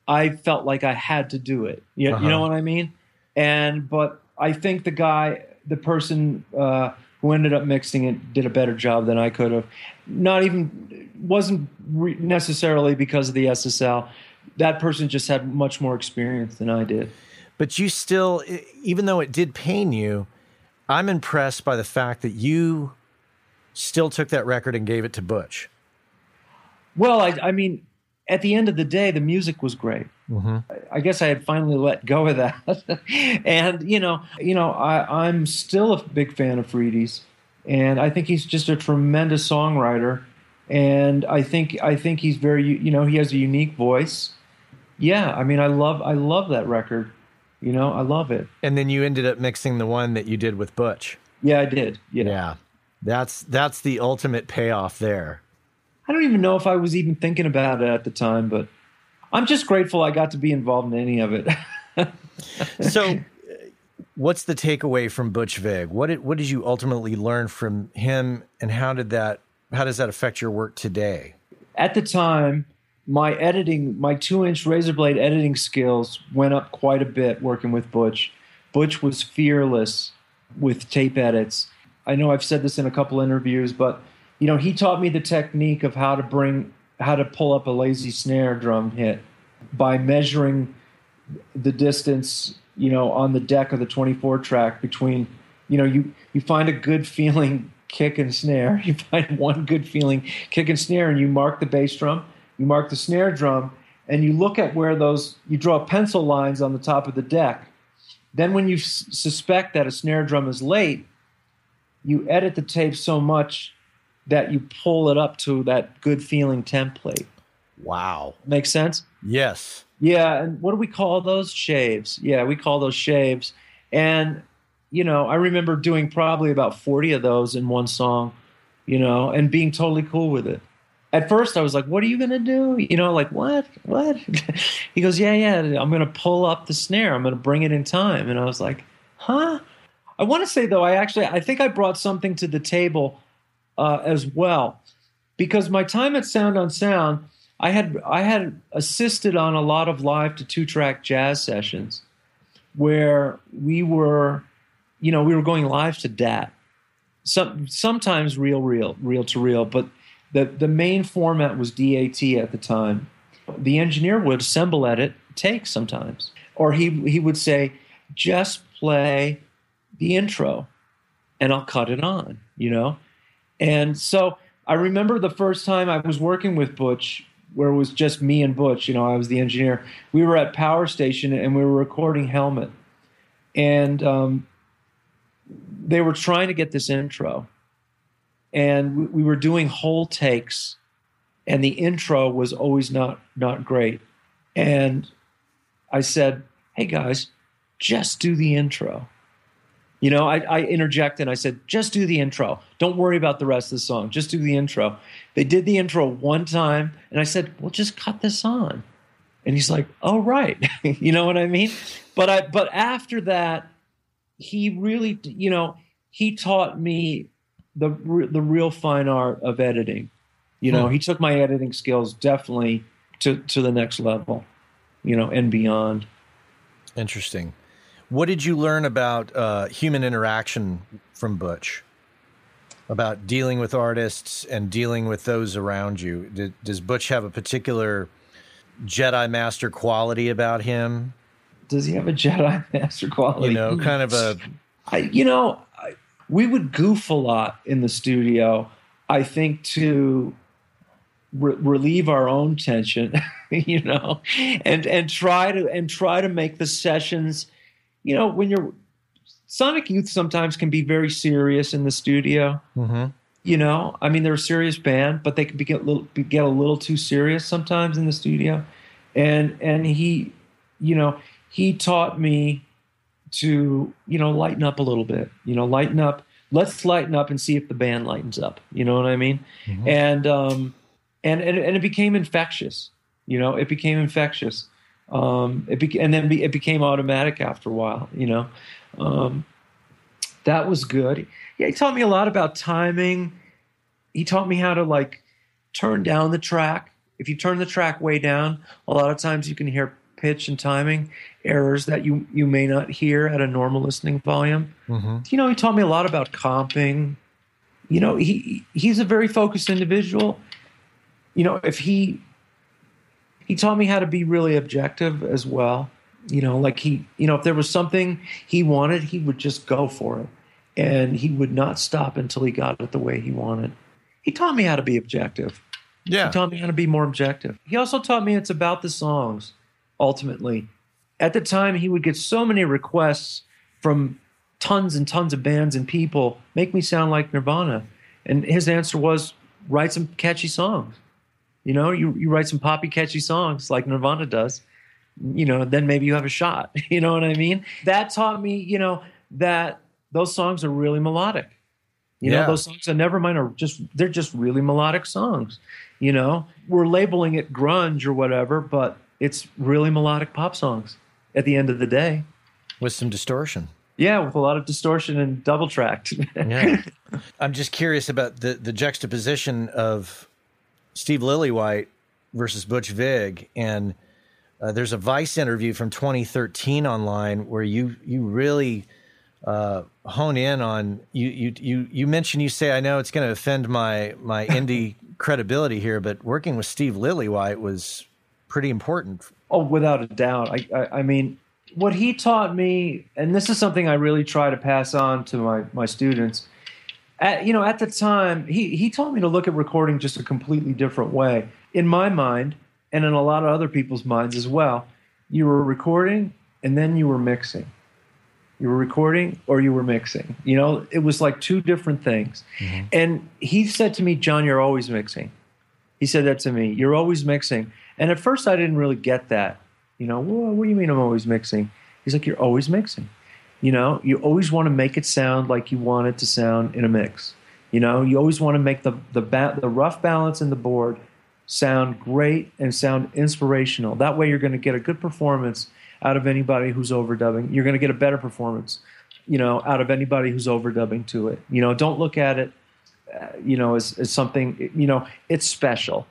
i felt like i had to do it you, uh-huh. you know what i mean and but I think the guy, the person uh, who ended up mixing it, did a better job than I could have. Not even wasn't re- necessarily because of the SSL. That person just had much more experience than I did. But you still, even though it did pain you, I'm impressed by the fact that you still took that record and gave it to Butch. Well, I, I mean, at the end of the day, the music was great. Mm-hmm. I guess I had finally let go of that, (laughs) and you know, you know, I, I'm still a big fan of Freedy's, and I think he's just a tremendous songwriter, and I think I think he's very, you know, he has a unique voice. Yeah, I mean, I love I love that record. You know, I love it. And then you ended up mixing the one that you did with Butch. Yeah, I did. Yeah. yeah. That's that's the ultimate payoff there. I don't even know if I was even thinking about it at the time, but I'm just grateful I got to be involved in any of it. (laughs) so, what's the takeaway from Butch Vig? What did what did you ultimately learn from him, and how did that how does that affect your work today? At the time, my editing, my two inch razor blade editing skills went up quite a bit working with Butch. Butch was fearless with tape edits. I know I've said this in a couple interviews, but you know, he taught me the technique of how to bring how to pull up a lazy snare drum hit by measuring the distance, you know, on the deck of the 24 track between, you know, you you find a good feeling kick and snare, (laughs) you find one good feeling kick and snare and you mark the bass drum you mark the snare drum, and you look at where those, you draw pencil lines on the top of the deck. Then, when you s- suspect that a snare drum is late, you edit the tape so much that you pull it up to that good feeling template. Wow. Makes sense? Yes. Yeah. And what do we call those? Shaves. Yeah, we call those shaves. And, you know, I remember doing probably about 40 of those in one song, you know, and being totally cool with it at first I was like, "What are you gonna do?" You know, like what? What? (laughs) he goes, "Yeah, yeah. I'm gonna pull up the snare. I'm gonna bring it in time." And I was like, "Huh?" I want to say though, I actually I think I brought something to the table uh, as well, because my time at Sound on Sound, I had I had assisted on a lot of live to two track jazz sessions, where we were, you know, we were going live to DAT. Some sometimes real, real, real to real, but the the main format was DAT at the time. The engineer would assemble edit take sometimes, or he he would say, just play the intro, and I'll cut it on. You know, and so I remember the first time I was working with Butch, where it was just me and Butch. You know, I was the engineer. We were at Power Station and we were recording Helmet, and um, they were trying to get this intro and we, we were doing whole takes, and the intro was always not not great. And I said, "Hey guys, just do the intro." You know, I, I interjected and I said, just do the intro. Don't worry about the rest of the song. Just do the intro. They did the intro one time, and I said, well, just cut this on. And he's like, oh, right. (laughs) you know what I mean? But I but after that, he really, you know, he taught me the the real fine art of editing. You know, hmm. he took my editing skills definitely to to the next level, you know, and beyond. Interesting. What did you learn about uh, human interaction from Butch? About dealing with artists and dealing with those around you. Did, does Butch have a particular Jedi Master quality about him? Does he have a Jedi (laughs) Master quality? You know, kind of a. I, you know, we would goof a lot in the studio. I think to re- relieve our own tension, (laughs) you know, and and try to and try to make the sessions, you know, when you're Sonic Youth sometimes can be very serious in the studio. Mm-hmm. You know, I mean, they're a serious band, but they can be get a little get a little too serious sometimes in the studio. And and he, you know, he taught me to you know lighten up a little bit you know lighten up. Let's lighten up and see if the band lightens up. You know what i mean? Mm-hmm. and um and, and and it became infectious you know it became infectious. Um it be- and then be- it became automatic after a while you know? Um that was good. Yeah he taught me a lot about timing. He taught me how to like turn down the track. If you turn the track way down a lot of times you can hear pitch and timing errors that you you may not hear at a normal listening volume. Mm-hmm. You know, he taught me a lot about comping. You know, he he's a very focused individual. You know, if he he taught me how to be really objective as well. You know, like he, you know, if there was something he wanted, he would just go for it. And he would not stop until he got it the way he wanted. He taught me how to be objective. Yeah. He taught me how to be more objective. He also taught me it's about the songs, ultimately. At the time, he would get so many requests from tons and tons of bands and people, make me sound like Nirvana. And his answer was write some catchy songs. You know, you, you write some poppy, catchy songs like Nirvana does, you know, then maybe you have a shot. (laughs) You know what I mean? That taught me, you know, that those songs are really melodic. You Yeah. know, those songs on Nevermind are just, they're just really melodic songs. You know, we're labeling it grunge or whatever, but it's really melodic pop songs at the end of the day. With some distortion. Yeah, with a lot of distortion and double tracked. (laughs) Yeah. I'm just curious about the, the juxtaposition of Steve Lillywhite versus Butch Vig. And uh, there's a Vice interview from 2013 online where you, you really uh, hone in on you, you, you, you mentioned, you say, I know it's going to offend my, my indie (laughs) credibility here, but working with Steve Lillywhite was pretty important. Oh, without a doubt. I, I, I mean, what he taught me, and this is something I really try to pass on to my, my students. At, you know, at the time, he, he taught me to look at recording just a completely different way. In my mind, and in a lot of other people's minds as well, you were recording and then you were mixing. You were recording or you were mixing. You know, it was like two different things. Mm-hmm. And he said to me, John, you're always mixing. He said that to me. You're always mixing. And at first, I didn't really get that. You know, well, what do you mean I'm always mixing? He's like, you're always mixing. You know, you always want to make it sound like you want it to sound in a mix. You know, you always want to make the the ba- the rough balance in the board sound great and sound inspirational. That way, you're going to get a good performance out of anybody who's overdubbing. You're going to get a better performance, you know, out of anybody who's overdubbing to it. You know, don't look at it, uh, you know, as, as something. You know, it's special.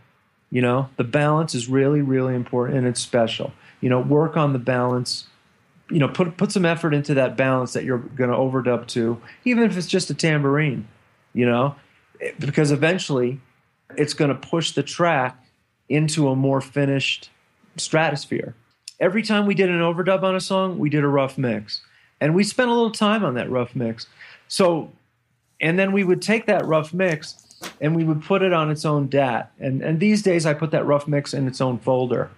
You know, the balance is really, really important and it's special. You know, work on the balance. You know, put put some effort into that balance that you're going to overdub to, even if it's just a tambourine. You know, because eventually, it's going to push the track into a more finished stratosphere. Every time we did an overdub on a song, we did a rough mix, and we spent a little time on that rough mix. So and then we would take that rough mix and we would put it on its own DAT. And and these days I put that rough mix in its own folder.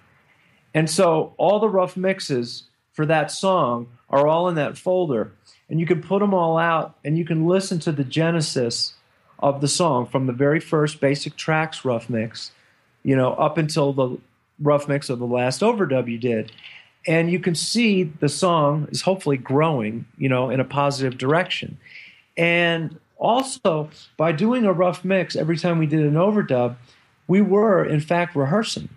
And so all the rough mixes for that song are all in that folder. And you can put them all out and you can listen to the genesis of the song from the very first basic tracks rough mix, you know, up until the rough mix of the last overdub you did. And you can see the song is hopefully growing, you know, in a positive direction. And also, by doing a rough mix every time we did an overdub, we were, in fact, rehearsing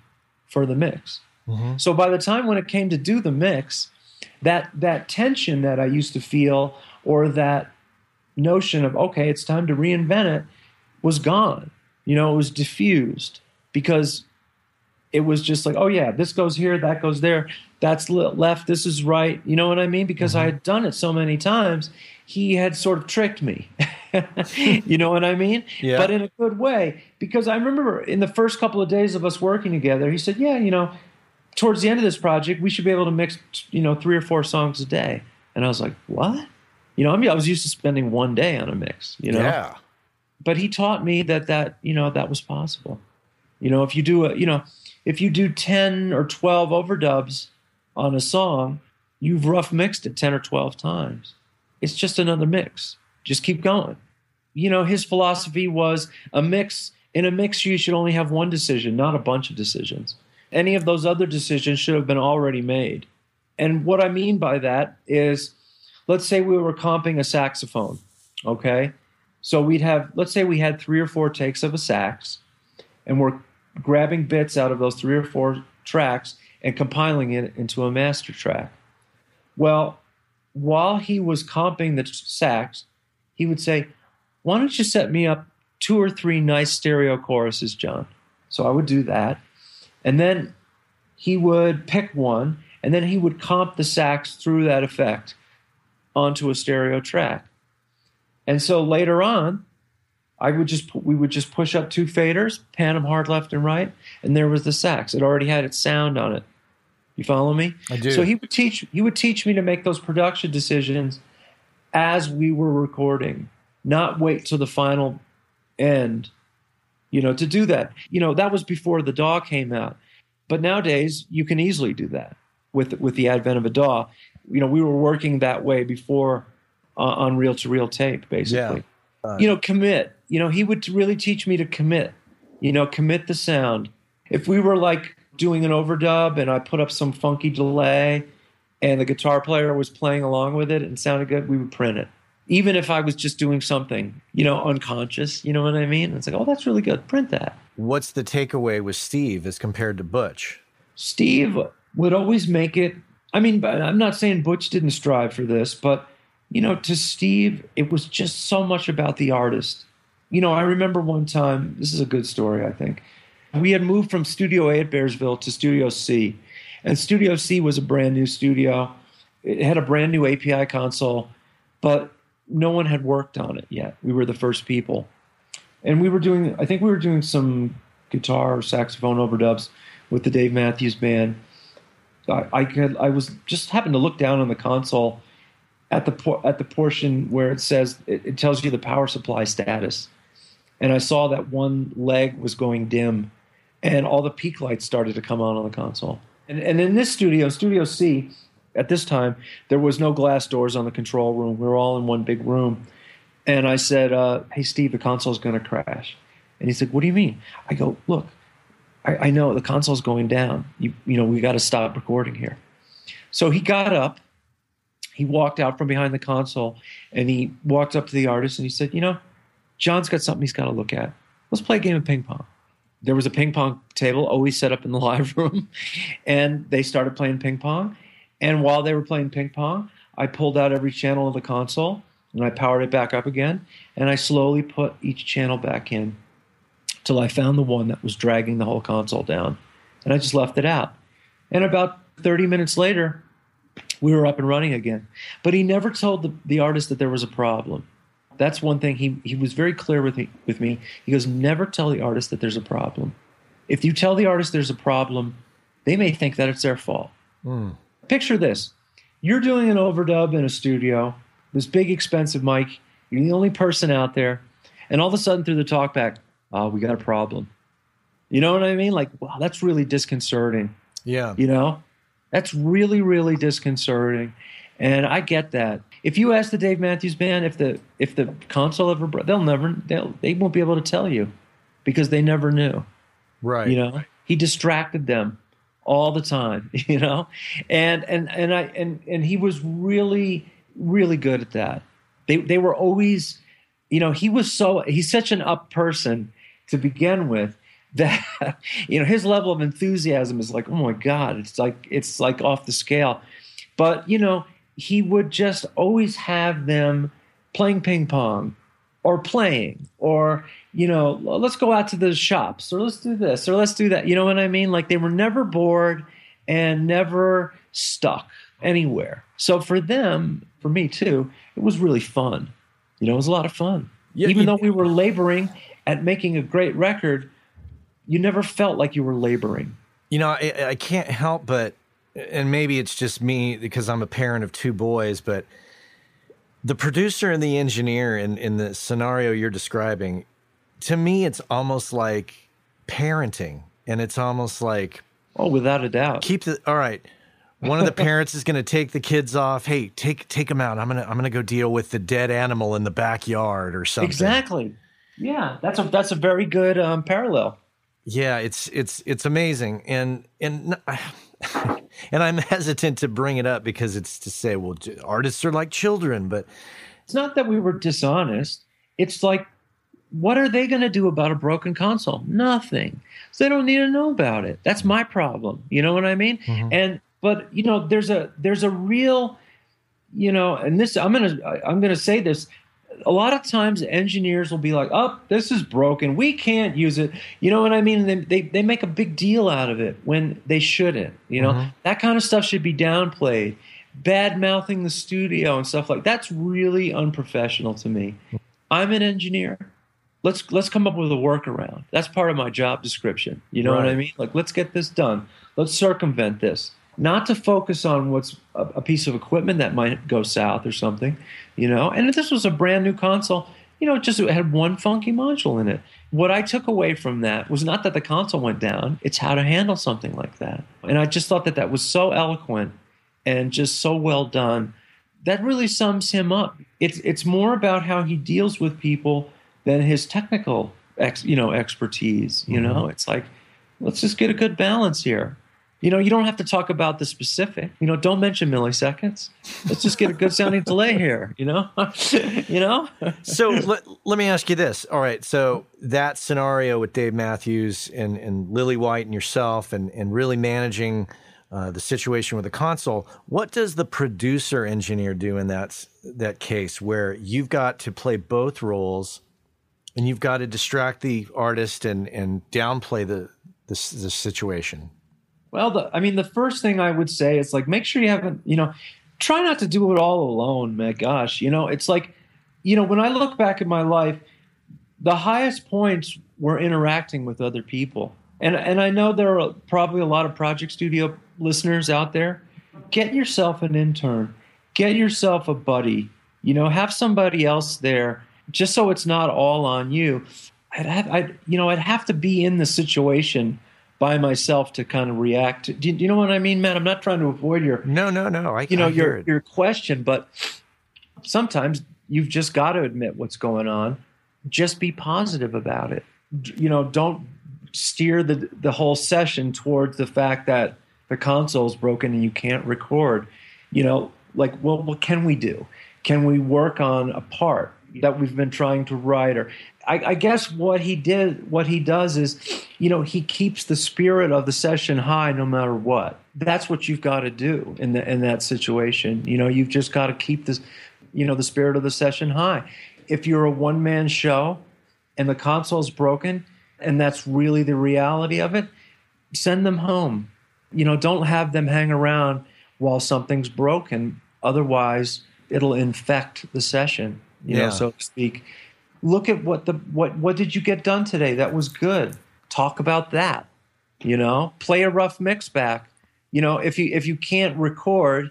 for the mix. Mm-hmm. So by the time when it came to do the mix, that that tension that I used to feel, or that notion of okay, it's time to reinvent it, was gone. You know, it was diffused because it was just like, oh yeah, this goes here, that goes there, that's left, this is right. You know what I mean? Because I mm-hmm. had done it so many times, he had sort of tricked me. (laughs) you know what I mean? Yeah. But in a good way. Because I remember in the first couple of days of us working together, he said, yeah, you know, towards the end of this project, we should be able to mix, you know, three or four songs a day. And I was like, what? You know, I mean, I was used to spending one day on a mix, you know? Yeah. but he taught me that that you know that was possible you know if you do a you know if you do 10 or 12 overdubs on a song you've rough mixed it 10 or 12 times. It's just another mix. Just keep going. You know his philosophy was a mix in a mix you should only have one decision not a bunch of decisions. Any of those other decisions should have been already made. And what i mean by that is let's say we were comping a saxophone okay? So we'd have, let's say we had three or four takes of a sax, and we're grabbing bits out of those three or four tracks and compiling it into a master track. Well, while he was comping the sax, he would say, Why don't you set me up two or three nice stereo choruses, John? So I would do that. And then he would pick one, and then he would comp the sax through that effect onto a stereo track. And so later on, I would just we would just push up two faders, pan them hard left and right, and there was the sax. It already had its sound on it. You follow me? I do. So he would teach he would teach me to make those production decisions as we were recording, not wait till the final end, you know, to do that. You know, that was before the DAW came out. But nowadays, you can easily do that with with the advent of a DAW. You know, we were working that way before uh, on reel to reel tape, basically. Yeah. Uh, you know, commit. You know, he would really teach me to commit. You know, commit the sound. If we were like doing an overdub and I put up some funky delay and the guitar player was playing along with it and sounded good, we would print it. Even if I was just doing something, you know, unconscious, you know what I mean? It's like, oh, that's really good. Print that. What's the takeaway with Steve as compared to Butch? Steve would always make it. I mean, I'm not saying Butch didn't strive for this, but, you know, to Steve, it was just so much about the artist. You know, I remember one time, this is a good story, I think. We had moved from Studio A at Bearsville to Studio C and Studio C was a brand new studio. It had a brand new API console, but no one had worked on it yet. We were the first people. And we were doing, I think we were doing some guitar or saxophone overdubs with the Dave Matthews Band. I, I could, I was just happened to look down on the console at the at the portion where it says it, it tells you the power supply status, and I saw that one leg was going dim, and all the peak lights started to come on on the console. And, and in this studio, Studio C, at this time, there was no glass doors on the control room. We were all in one big room. And I said, uh, Hey, Steve, the console's going to crash. And he said, What do you mean? I go, Look, I, I know the console's going down. You, you know, we got to stop recording here. So he got up. He walked out from behind the console and he walked up to the artist and he said, You know, John's got something he's got to look at. Let's play a game of ping pong there was a ping pong table always set up in the (laughs) live room, and they started playing ping pong. And while they were playing ping pong, I pulled out every channel of the console and I powered it back up again, and I slowly put each channel back in till I found the one that was dragging the whole console down, and I just left it out. And about 30 minutes later, we were up and running again. But he never told the, the artist that there was a problem. That's one thing he he was very clear with me with me. He goes, never tell the artist that there's a problem. If you tell the artist there's a problem, they may think that it's their fault. Mm. Picture this. You're doing an overdub in a studio, this big expensive mic, you're the only person out there, and all of a sudden through the talkback, oh, we got a problem. You know what I mean? Like, wow, that's really disconcerting. Yeah. You know? That's really, really disconcerting. And I get that. If you ask the Dave Matthews Band if the if the console ever broke, they'll never they'll they won't be able to tell you because they never knew. Right. You know, he distracted them all the time. (laughs) You know, and and and I and and he was really really good at that. They they were always, you know, he was so he's such an up person to begin with (laughs) that you know his level of enthusiasm is like oh my god it's like it's like off the scale but you know he would just always have them playing ping pong or playing or you know let's go out to the shops or let's do this or let's do that. You know what i mean? Like they were never bored and never stuck anywhere. So for them for me too it was really fun. You know it was a lot of fun. Yeah, even you, though we were laboring at making a great record you never felt like you were laboring. You know i, I can't help but and maybe it's just me because I'm a parent of two boys, but the producer and the engineer in, in the scenario you're describing, to me, it's almost like parenting. And it's almost like, oh, without a doubt. Keep the, all right. One of the parents is going to take the kids off. Hey, take take them out. I'm gonna I'm gonna go deal with the dead animal in the backyard or something. Exactly. Yeah, that's a that's a very good um, parallel. Yeah, it's it's it's amazing, and and (laughs) and I'm (laughs) hesitant to bring it up because it's to say, well, artists are like children, but it's not that we were dishonest. It's like, what are they going to do about a broken console? Nothing. So they don't need to know about it. That's my problem. You know what I mean? Mm-hmm. And but you know, there's a there's a real, you know, and this I'm gonna I'm gonna say this a lot of times engineers will be like, "Oh, this is broken. We can't use it." You know what I mean? They they, they make a big deal out of it when they shouldn't. You know mm-hmm. that kind of stuff should be downplayed. Bad mouthing the studio and stuff like that's really unprofessional to me. I'm an engineer. Let's let's come up with a workaround. That's part of my job description. You know right. what I mean? Like let's get this done. Let's circumvent this not to focus on what's a, a, piece of equipment that might go south or something, you know. And if this was a brand new console, you know, just had one funky module in it. What I took away from that was not that the console went down, it's how to handle something like that. And I just thought that that was so eloquent and just so well done. That really sums him up. It's it's more about how he deals with people than his technical ex, you know expertise, you mm-hmm. know. It's like let's just get a good balance here. You know, you don't have to talk about the specific. You know, don't mention milliseconds. Let's just get a good sounding (laughs) delay here. You know, (laughs) you know. so let, let me ask you this. All right, so that scenario with Dave Matthews and and Lillywhite and yourself, and and really managing uh, the situation with the console. What does the producer engineer do in that that case where you've got to play both roles, and you've got to distract the artist and and downplay the the, the situation? Well, the, I mean, the first thing I would say is like, make sure you haven't, you know, try not to do it all alone. My gosh, you know, it's like, you know, when I look back at my life, the highest points were interacting with other people. And, and I know there are probably a lot of Project Studio listeners out there. Get yourself an intern, get yourself a buddy, you know, have somebody else there just so it's not all on you. I'd have, I'd, you know, I'd have to be in the situation by myself to kind of react. Do you, do you, know what I mean, Matt? I'm not trying to avoid your no, no, no. I you know I your your question, but sometimes you've just got to admit what's going on. Just be positive about it. You know, don't steer the the whole session towards the fact that the console's broken and you can't record. You know, like, well, what can we do? Can we work on a part that we've been trying to write or I, I, guess what he did, what he does is, you know, he keeps the spirit of the session high no matter what. That's what you've got to do in the, in that situation. You know, you've just got to keep this, you know, the spirit of the session high. If you're a one man show and the console's broken, and that's really the reality of it, send them home. You know, don't have them hang around while something's broken. Otherwise, it'll infect the session. You yeah. know, so to speak. Look at what the what what did you get done today that was good? Talk about that you know? Play a rough mix back. You know if you if you can't record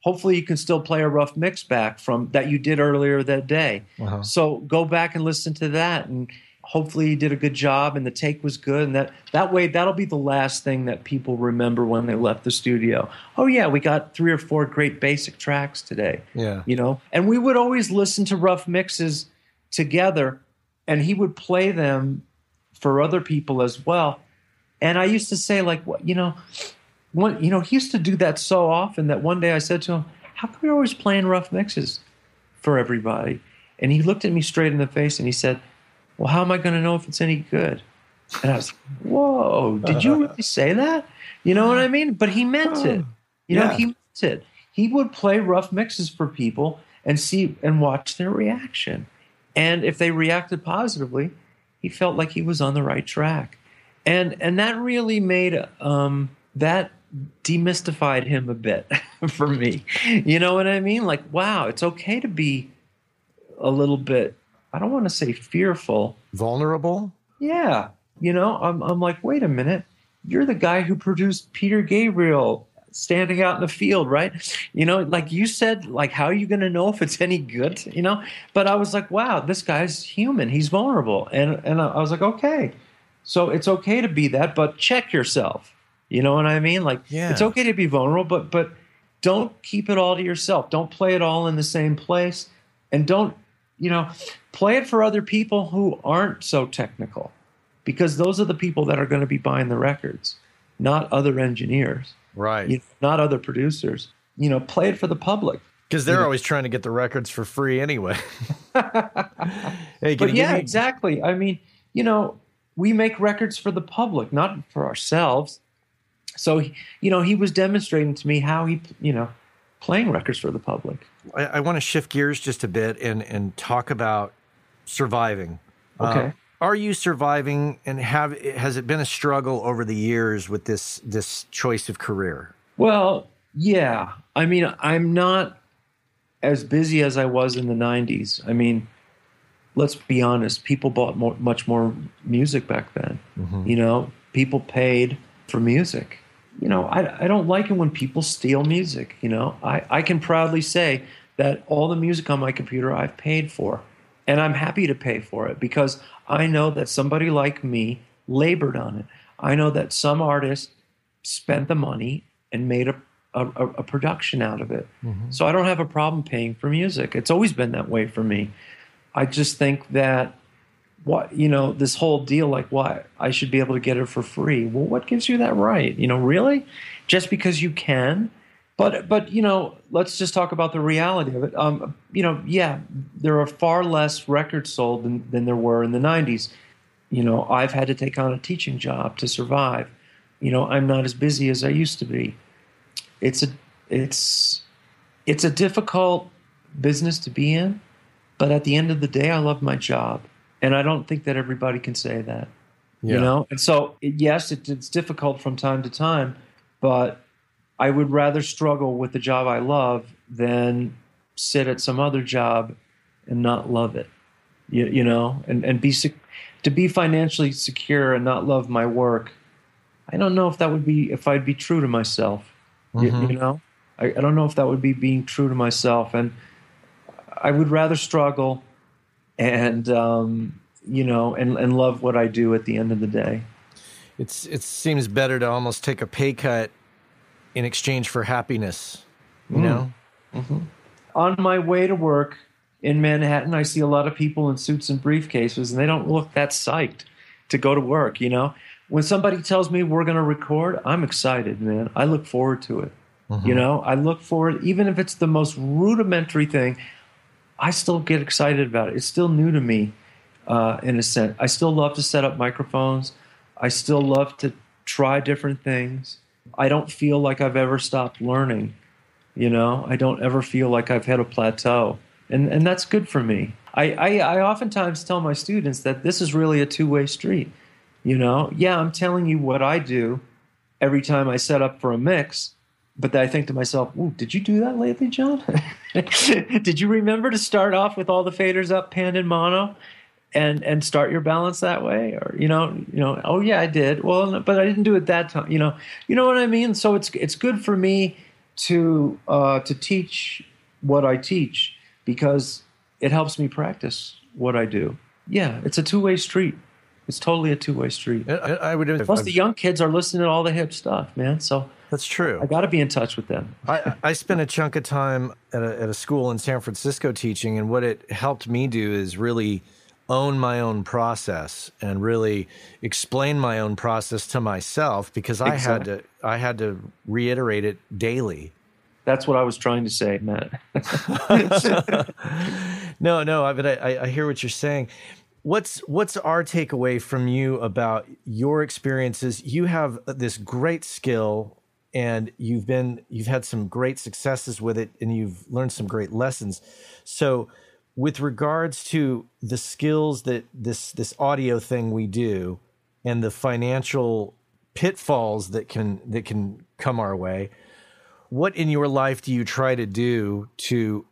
hopefully you can still play a rough mix back from that you did earlier that day. Uh-huh. so go back and listen to that and hopefully you did a good job and the take was good and that that way that'll be the last thing that people remember when they left the studio oh yeah we got three or four great basic tracks today yeah you know and we would always listen to rough mixes together and he would play them for other people as well. And I used to say, like, what, you know, one, you know, he used to do that so often that one day I said to him, How come you're always playing rough mixes for everybody? And he looked at me straight in the face and he said, Well, how am I going to know if it's any good? And I was like, Whoa, did you really (laughs) say that? You know what I mean? But he meant it. You know, he meant it. He would play rough mixes for people and see and watch their reaction. And if they reacted positively, he felt like he was on the right track. And and that really made um, that demystified him a bit (laughs) for me. You know what I mean? Like, wow, it's okay to be a little bit. I don't want to say fearful, vulnerable. Yeah, you know, I'm I'm like, wait a minute, you're the guy who produced Peter Gabriel standing out in the field, right? You know, like you said, like how are you going to know if it's any good? You know, but I was like, wow, this guy's human. He's vulnerable, and and I was like, okay, so it's okay to be that, but check yourself. You know what I mean? Like, yeah. it's okay to be vulnerable, but but don't keep it all to yourself. Don't play it all in the same place, and don't you know play it for other people who aren't so technical, because those are the people that are going to be buying the records, not other engineers right? You know, not other producers. You know, play it for the public because they're you always trying to get the records for free anyway. (laughs) hey, but yeah, me- exactly. I mean, you know, we make records for the public, not for ourselves. So, you know, he was demonstrating to me how he, you know, playing records for the public. I, I want to shift gears just a bit and and talk about surviving. Okay. Uh, are you surviving and have has it been a struggle over the years with this this choice of career well yeah i mean i'm not as busy as i was in the 90s i mean let's be honest people bought more, much more music back then mm-hmm. you know people paid for music you know I, I don't like it when people steal music you know I, I can proudly say that all the music on my computer i've paid for And I'm happy to pay for it because I know that somebody like me labored on it. I know that some artist spent the money and made a, a, a production out of it. Mm-hmm. So I don't have a problem paying for music. It's always been that way for me. I just think that what you know this whole deal like what I should be able to get it for free. Well, what gives you that right? You know, really? Just because you can? But but you know, let's just talk about the reality of it. Um, you know, yeah, there are far less records sold than, than there were in the '90s. You know, I've had to take on a teaching job to survive. You know, I'm not as busy as I used to be. It's a it's it's a difficult business to be in, but at the end of the day, I love my job, and I don't think that everybody can say that. Yeah. You know, and so yes, it, it's difficult from time to time, but I would rather struggle with the job I love than sit at some other job and not love it. You, you know, and, and be to be financially secure and not love my work. I don't know if that would be if I'd be true to myself. Mm-hmm. You, you, know, I, I don't know if that would be being true to myself, and I would rather struggle and um, you know and, and love what I do at the end of the day. It's it seems better to almost take a pay cut in exchange for happiness. You mm. know. Mm-hmm. On my way to work in Manhattan, I see a lot of people in suits and briefcases, and they don't look that psyched to go to work. You know, when somebody tells me we're going to record, I'm excited, man. I look forward to it. Mm-hmm. You know, I look forward, even if it's the most rudimentary thing. I still get excited about it. It's still new to me, uh, in a sense. I still love to set up microphones. I still love to try different things. I don't feel like I've ever stopped learning. You know, I don't ever feel like I've hit a plateau. And, and that's good for me. I, I, I oftentimes tell my students that this is really a two way street. You know, yeah, I'm telling you what I do every time I set up for a mix, but I think to myself, Ooh, did you do that lately, John? (laughs) did you remember to start off with all the faders up, pan and mono? and and start your balance that way? Or you know you know oh yeah i did. Well but i didn't do it that time you know you know what i mean? So it's it's good for me to uh, to teach what i teach because it helps me practice what i do. Yeah it's a two-way street. It's totally a two-way street. I, I would plus the young kids are listening to all the hip stuff man so that's true. I got to be in touch with them. I, I spent a chunk of time at a, at a school in San Francisco teaching, and what it helped me do is really own my own process and really explain my own process to myself because I exactly. had to I had to reiterate it daily. That's what I was trying to say, Matt. (laughs) no, no, but I, I hear what you're saying. What's what's our takeaway from you about your experiences? You have this great skill and you've been you've had some great successes with it and you've learned some great lessons. So with regards to the skills that this this audio thing we do and the financial pitfalls that can that can come our way what in your life do you try to do to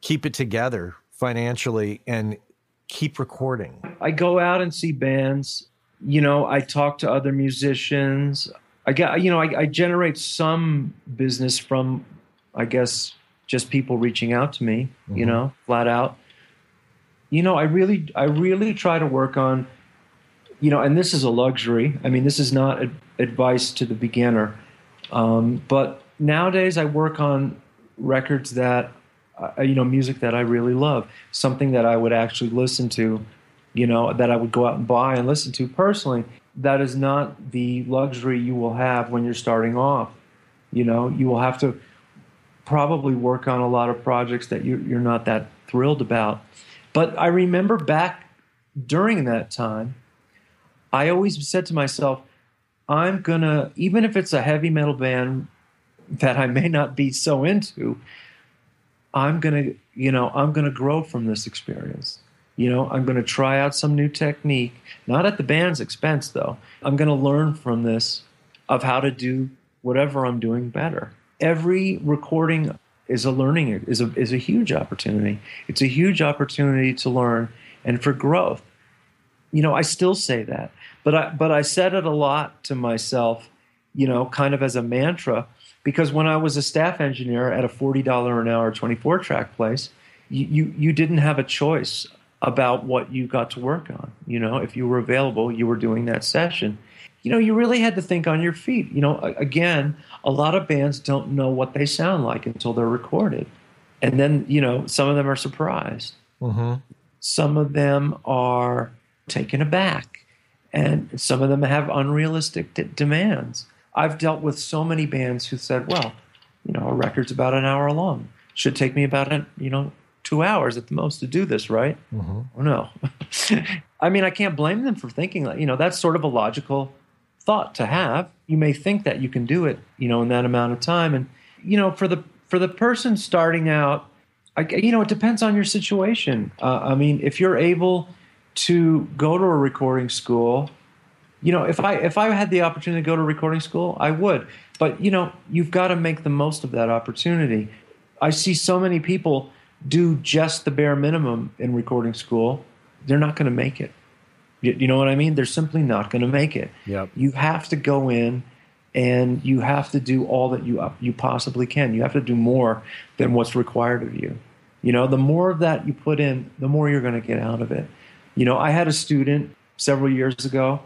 keep it together financially and keep recording? I go out and see bands. You know i talk to other musicians i get you know I, I generate some business from i guess just people reaching out to me, mm-hmm. you know, flat out. You know, I really, I really try to work on, you know, and this is a luxury. I mean, this is not advice to the beginner, um, but nowadays I work on records that, uh, you know, music that I really love, something that I would actually listen to, you know, that I would go out and buy and listen to personally. That is not the luxury you will have when you're starting off. You know, you will have to probably work on a lot of projects that you're, you're not that thrilled about. But I remember back during that time, I always said to myself, I'm gonna, even if it's a heavy metal band that I may not be so into, I'm gonna, you know, I'm gonna grow from this experience. You know, I'm gonna try out some new technique, not at the band's expense though. I'm gonna learn from this of how to do whatever I'm doing better every recording is a learning is a is a huge opportunity. It's a huge opportunity to learn and for growth. You know, I still say that, but I but I said it a lot to myself, you know, kind of as a mantra, because when I was a staff engineer at a forty dollar an hour twenty four track place, you, you you didn't have a choice about what you got to work on. You know, if you were available, you were doing that session. You know, you really had to think on your feet. You know, again, a lot of bands don't know what they sound like until they're recorded. And then, you know, some of them are surprised. Mm-hmm. Some of them are taken aback. And some of them have unrealistic d- demands. I've dealt with so many bands who said, well, you know, a record's about an hour long. Should take me about, an, you know, two hours at the most to do this, right? Mm-hmm. Oh, no. (laughs) I mean, I can't blame them for thinking that. You know, that's sort of a logical thought to have. You may think that you can do it, you know, in that amount of time. And, you know, for the for the person starting out, I, you know, it depends on your situation. Uh, I mean, if you're able to go to a recording school, you know, if I if I had the opportunity to go to a recording school, I would. But you know, you've got to make the most of that opportunity. I see so many people do just the bare minimum in recording school, they're not going to make it. You, you, know what I mean? They're simply not going to make it. Yep. You have to go in and you have to do all that you uh, you possibly can. You have to do more than what's required of you. You know, the more of that you put in, the more you're going to get out of it. You know, I had a student several years ago.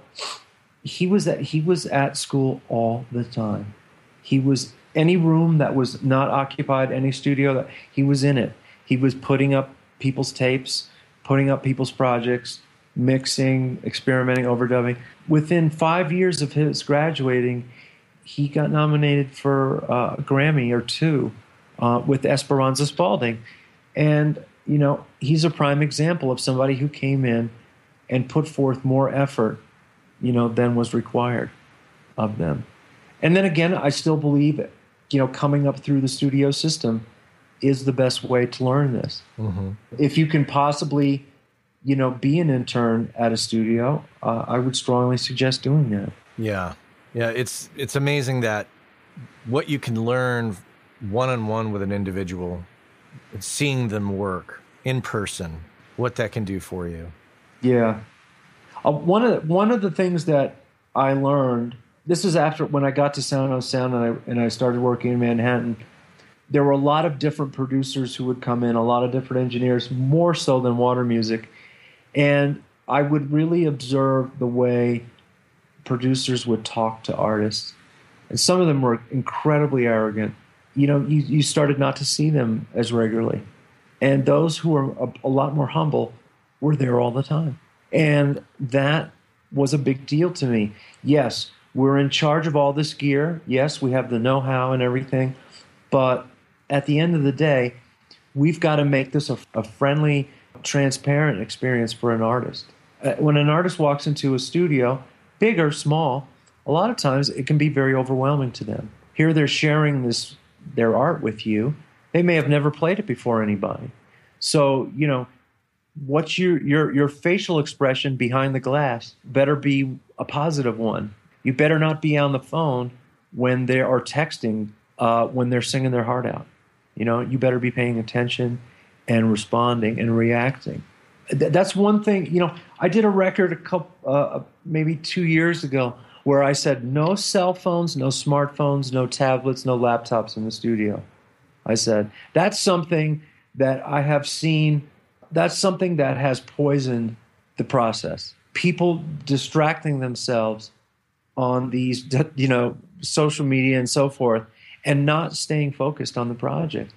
He was at he was at school all the time. He was any room that was not occupied, any studio that he was in it. He was putting up people's tapes, putting up people's projects, mixing, experimenting, overdubbing. Within five years of his graduating, he got nominated for uh, a Grammy or two uh, with Esperanza Spalding. And, you know, he's a prime example of somebody who came in and put forth more effort, you know, than was required of them. And then again, I still believe you know, coming up through the studio system is the best way to learn this. Mm-hmm. If you can possibly, you know, be an intern at a studio, uh, I would strongly suggest doing that. Yeah, yeah, it's it's amazing that what you can learn one on one with an individual, seeing them work in person, what that can do for you. Yeah, uh, one of the, one of the things that I learned. This is after when I got to Sound on Sound and I and I started working in Manhattan there were a lot of different producers who would come in, a lot of different engineers, more so than water music. And I would really observe the way producers would talk to artists. And some of them were incredibly arrogant. You know, you, you started not to see them as regularly. And those who were a, a lot more humble were there all the time. And that was a big deal to me. Yes, we're in charge of all this gear. Yes, we have the know how and everything. But at the end of the day, we've got to make this a, a friendly, transparent experience for an artist. Uh, when an artist walks into a studio, big or small, a lot of times it can be very overwhelming to them. Here they're sharing this their art with you. They may have never played it before anybody. So, you know, what's your your your facial expression behind the glass better be a positive one. You better not be on the phone when they are texting uh, when they're singing their heart out. You know, you better be paying attention and responding and reacting. That's one thing. You know, I did a record a couple, uh, maybe two years ago, where I said no cell phones, no smartphones, no tablets, no laptops in the studio. I said that's something that I have seen. That's something that has poisoned the process. People distracting themselves on these, (laughs) you know, social media and so forth and not staying focused on the project.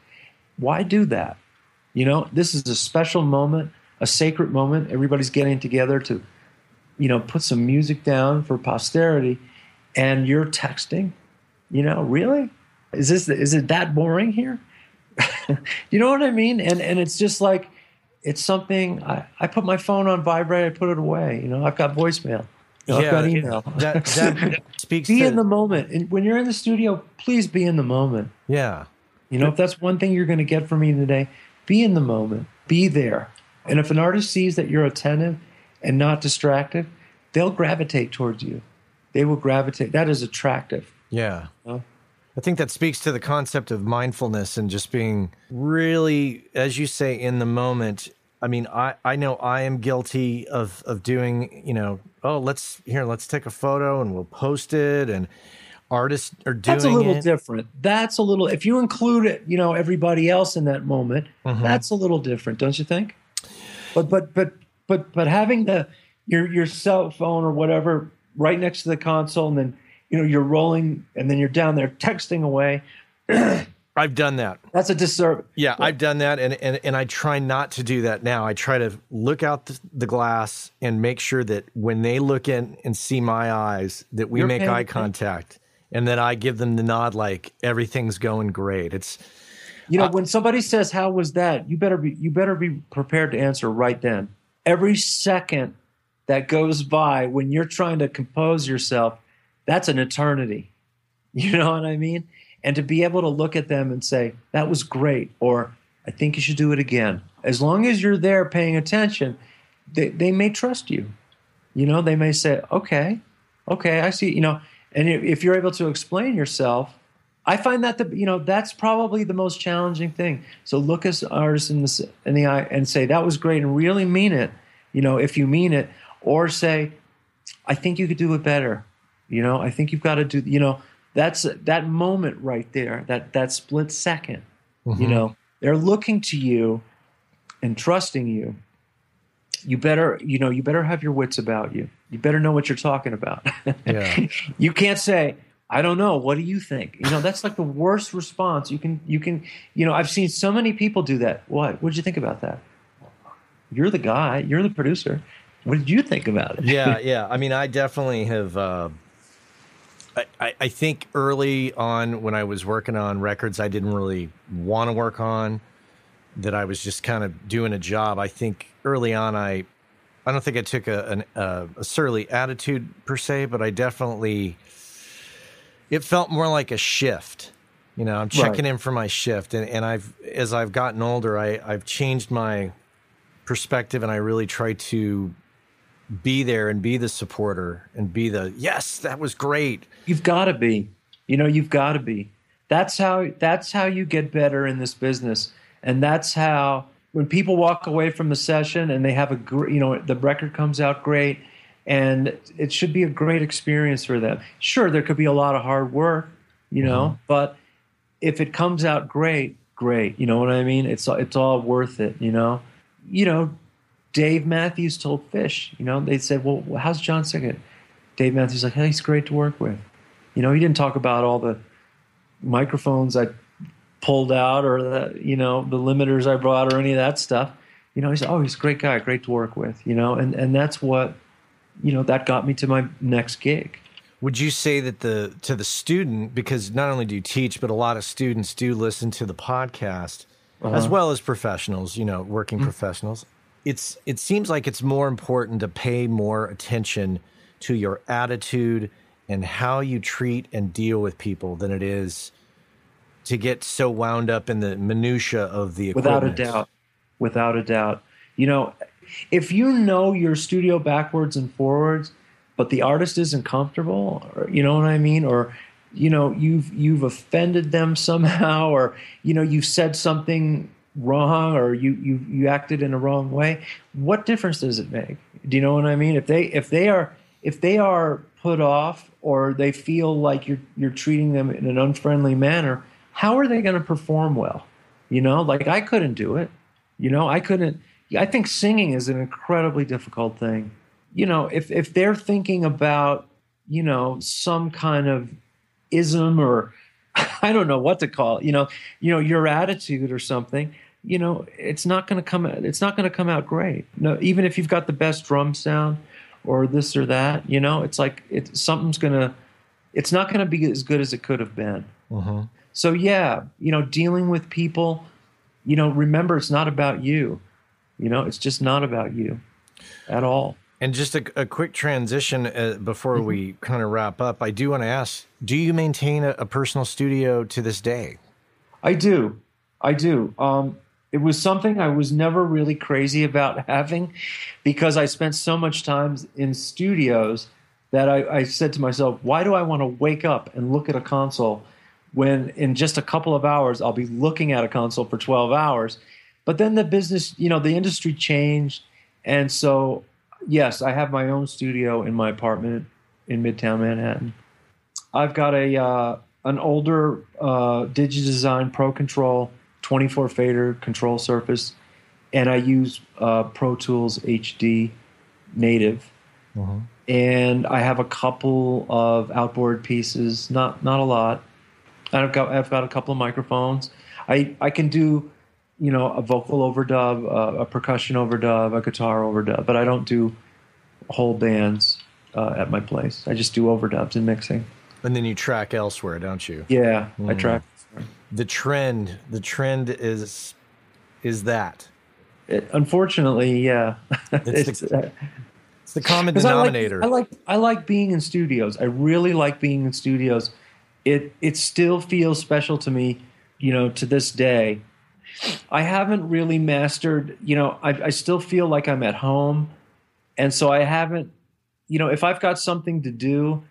Why do that? You know, this is a special moment, a sacred moment. Everybody's getting together to, you know, put some music down for posterity, and you're texting. You know, really? Is this is it that boring here? (laughs) you know what I mean? And and it's just like it's something I, I put my phone on vibrate, I put it away. You know, I've got voicemail. Yeah, I've got email. (laughs) That, that speaks. be to, in the moment, and when you're in the studio, please be in the moment. Yeah, you know, if that's one thing you're going to get from me today, be in the moment, be there. And if an artist sees that you're attentive and not distracted, they'll gravitate towards you. They will gravitate. That is attractive. Yeah. You know? I think that speaks to the concept of mindfulness and just being really, as you say, in the moment I mean, I, I know I am guilty of, of doing, you know, oh, let's here, let's take a photo and we'll post it. And artists are doing That's a little it. different. That's a little, if you include it, you know, everybody else in that moment, mm-hmm. that's a little different, don't you think? but but but but but having the your your cell phone or whatever right next to the console, and then you know you're rolling, and then you're down there texting away. (clears throat) I've done that. That's a disservice. Yeah, I've done that, and, and and I try not to do that now. I try to look out the, the glass and make sure that when they look in and see my eyes, that we You're make eye contact, and that I give them the nod, like everything's going great. It's You Uh, know, when somebody says, "How was that?" you better be you better be prepared to answer right then. Every second that goes by when you're trying to compose yourself, that's an eternity. (laughs) You know what I mean? And to be able to look at them and say, "That was great," or "I think you should do it again." As long as you're there paying attention, they, they may trust you. You know, they may say, "Okay, okay, I see." You know, and if, you're able to explain yourself, I find that the you know that's probably the most challenging thing. So look us artists in the in the eye and say that was great and really mean it. You know, if you mean it, or say, I think you could do it better. You know, I think you've got to do. You know, that's that moment right there. That that split 2nd You know, they're looking to you and trusting you. You better, you know, you better have your wits about you. You better know what you're talking about. Yeah. (laughs) you can't say, I don't know. What do you think? You know, that's like the worst response. You can, you can, you know, I've seen so many people do that. What? What did you think about that? You're the guy. You're the producer. What did you think about it? yeah, yeah. I mean, I definitely have. Uh, I, I, think early on when I was working on records, I didn't really want to work on. That I was just kind of doing a job. I think early on, I, I don't think I took a an, a, a surly attitude per se, but I definitely. It felt more like a shift. You know, I'm checking in for my shift, and, and I've as I've gotten older, I I've changed my perspective, and I really try to be there and be the supporter and be the yes that was great You've got to be. You know, you've got to be. That's how. That's how you get better in this business, and that's how when people walk away from the session and they have a gr- you know the record comes out great, and it should be a great experience for them. Sure, there could be a lot of hard work, you know, mm-hmm. but if it comes out great, great. You know what I mean? It's it's all worth it. You know, you know. Dave Matthews told Phish, you know, they said, "Well, how's John Siket?" Dave Matthews like, "Hey, he's great to work with." You know, he didn't talk about all the microphones I pulled out or the you know the limiters I brought or any of that stuff. You know, he said, "Oh, he's a great guy, great to work with." You know, and and that's what you know that got me to my next gig. would you say that the to the student because not only do you teach but a lot of students do listen to the podcast uh-huh. as well as professionals you know working mm-hmm. professionals it's it seems like it's more important to pay more attention to your attitude and how you treat and deal with people than it is to get so wound up in the minutia of the without a doubt. Without a doubt. You know if you know your studio backwards and forwards but the artist isn't comfortable or you know what i mean? Or you know you've you've offended them (laughs) somehow or you know you've said something wrong or you you you acted in a wrong way what difference does it make? Do you know what i mean? If they if they are if they are put off or they feel like you're you're treating them in an unfriendly manner how are they going to perform well? You know like i couldn't do it. You know i couldn't i think singing is an incredibly difficult thing. You know if if they're thinking about you know some kind of ism or (laughs) i don't know what to call it you know you know your attitude or something you know it's not going to come it's not going to come out great no even if you've got the best drum sound or this or that you know it's like it's something's going to it's not going to be as good as it could have been so yeah you know dealing with people you know remember it's not about you you know it's just not about you at all And just a, a quick transition uh, before Mm-hmm. we kind of wrap up. I do want to ask: Do you maintain a, a personal studio to this day? I do. I do. Um, it was something I was never really crazy about (laughs) having because I spent so much time in studios that I, I said to myself, why do I want to wake up and look at a console when in just a couple of hours I'll be looking at a console for 12 hours? But then the business, you know, the industry changed. And so, yes, I have my own studio in my apartment in Midtown Manhattan. I've got a uh, an older uh, DigiDesign Pro Control 24 fader control surface, and I use uh, Pro Tools HD native. Uh-huh. And I have a couple of outboard pieces, not not a lot. I've got I've got a couple of microphones. I I can do, you know, a vocal overdub, uh, a percussion overdub, a guitar overdub, but I don't do whole bands uh, at my place. I just do overdubs and mixing. And then you track elsewhere, don't you? Yeah, mm. I track. The trend, the trend is is that. It, unfortunately, yeah. It's, (laughs) it's, the, uh, it's the common denominator. I like, I like I like being in studios. I really like being in studios. It it still feels special to me, you know, to this day. I haven't really mastered, you know, I, I still feel like I'm at home, and so I haven't, you know, if I've got something to do,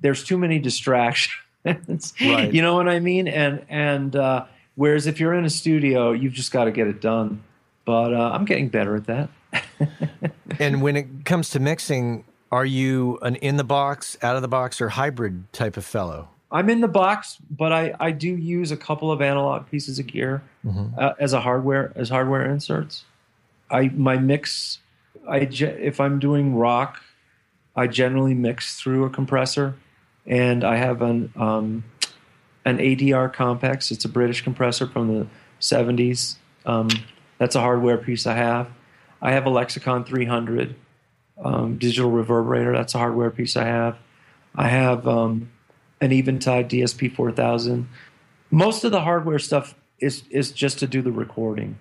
there's too many distractions. Right. You know what I mean? And and uh, whereas if you're in a studio, you've just got to get it done. But uh, I'm getting better at that. (laughs) and when it comes to mixing, are you an in the box, out of the box, or hybrid type of fellow? I'm in the box, but I, I do use a couple of analog pieces of gear mm-hmm. uh, as a hardware as hardware inserts. I my mix, I if I'm doing rock, I generally mix through a compressor, and I have an um, an ADR Compex. It's a British compressor from the 70s. Um, that's a hardware piece I have. I have a Lexicon 300 um, digital reverberator. That's a hardware piece I have. I have um, an Eventide DSP 4000. Most of the hardware stuff is is just to do the recording,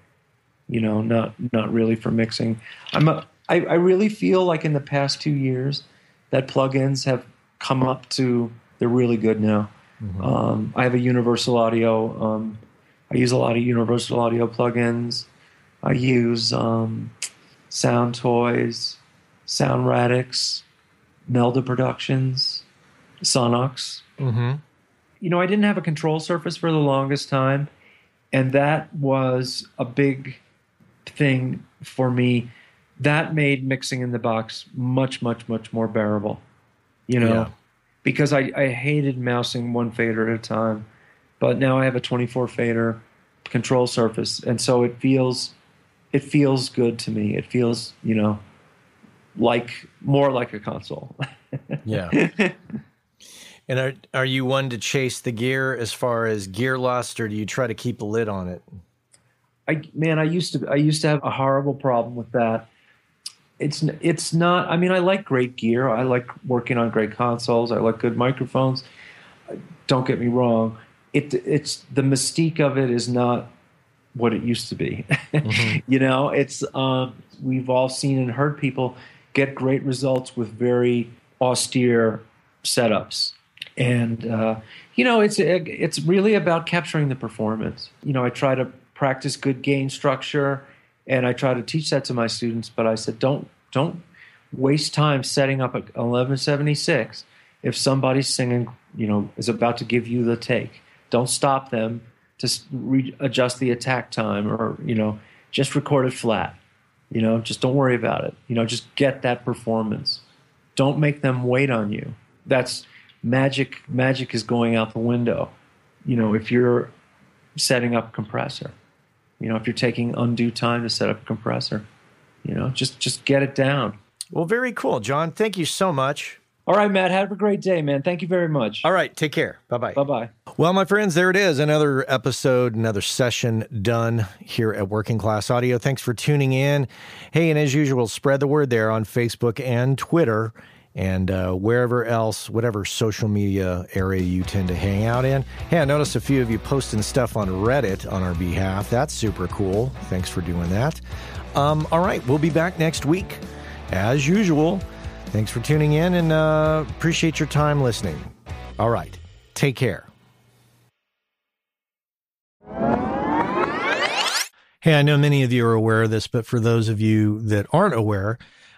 you know, not not really for mixing. I'm a, I, I really feel like in the past two years that plugins have come up to they're really good now. Mm-hmm. Um, I have a Universal Audio. Um, I use a lot of Universal Audio plugins. I use um, Soundtoys, Sound Radix, Melda Productions, Sonnox. Mm-hmm. You know, I didn't have a control surface for the longest time, and that was a big thing for me. That made mixing in the box much, much, much more bearable. You know, yeah. because I, I hated mousing one fader at a time, but now I have a 24 fader control surface, and so it feels it feels good to me. It feels, you know, like more like a console. (laughs) yeah. And are are you one to chase the gear as far as gear lust, or do you try to keep a lid on it? I man, I used to I used to have a horrible problem with that. It's it's not. I mean, I like great gear. I like working on great consoles. I like good microphones. Don't get me wrong. It it's the mystique of it is not what it used to be. Mm-hmm. (laughs) you know, it's um, we've all seen and heard people get great results with very austere setups, and uh, you know, it's it's really about capturing the performance. You know, I try to practice good gain structure, and I try to teach that to my students. But I said, don't don't waste time setting up a 1176 if somebody's singing, you know, is about to give you the take. Don't stop them to re- adjust the attack time or you know just record it flat you know just don't worry about it you know just get that performance don't make them wait on you that's magic magic is going out the window you know if you're setting up compressor you know if you're taking undue time to set up a compressor you know just just get it down well very cool john thank you so much all right, Matt. Have a great day, man. Thank you very much. All right. Take care. Bye bye. Bye bye. Well, my friends, there it is. Another episode, another session done here at Working Class Audio. Thanks for tuning in. Hey, and as usual, spread the word there on Facebook and Twitter and uh, wherever else, whatever social media area you tend to hang out in. Hey, I noticed a few of you posting stuff on Reddit on our behalf. That's super cool. Thanks for doing that. Um, all right. We'll be back next week as usual. Thanks for tuning in and uh, appreciate your time listening. All right. Take care. Hey, I know many of you are aware of this, but for those of you that aren't aware,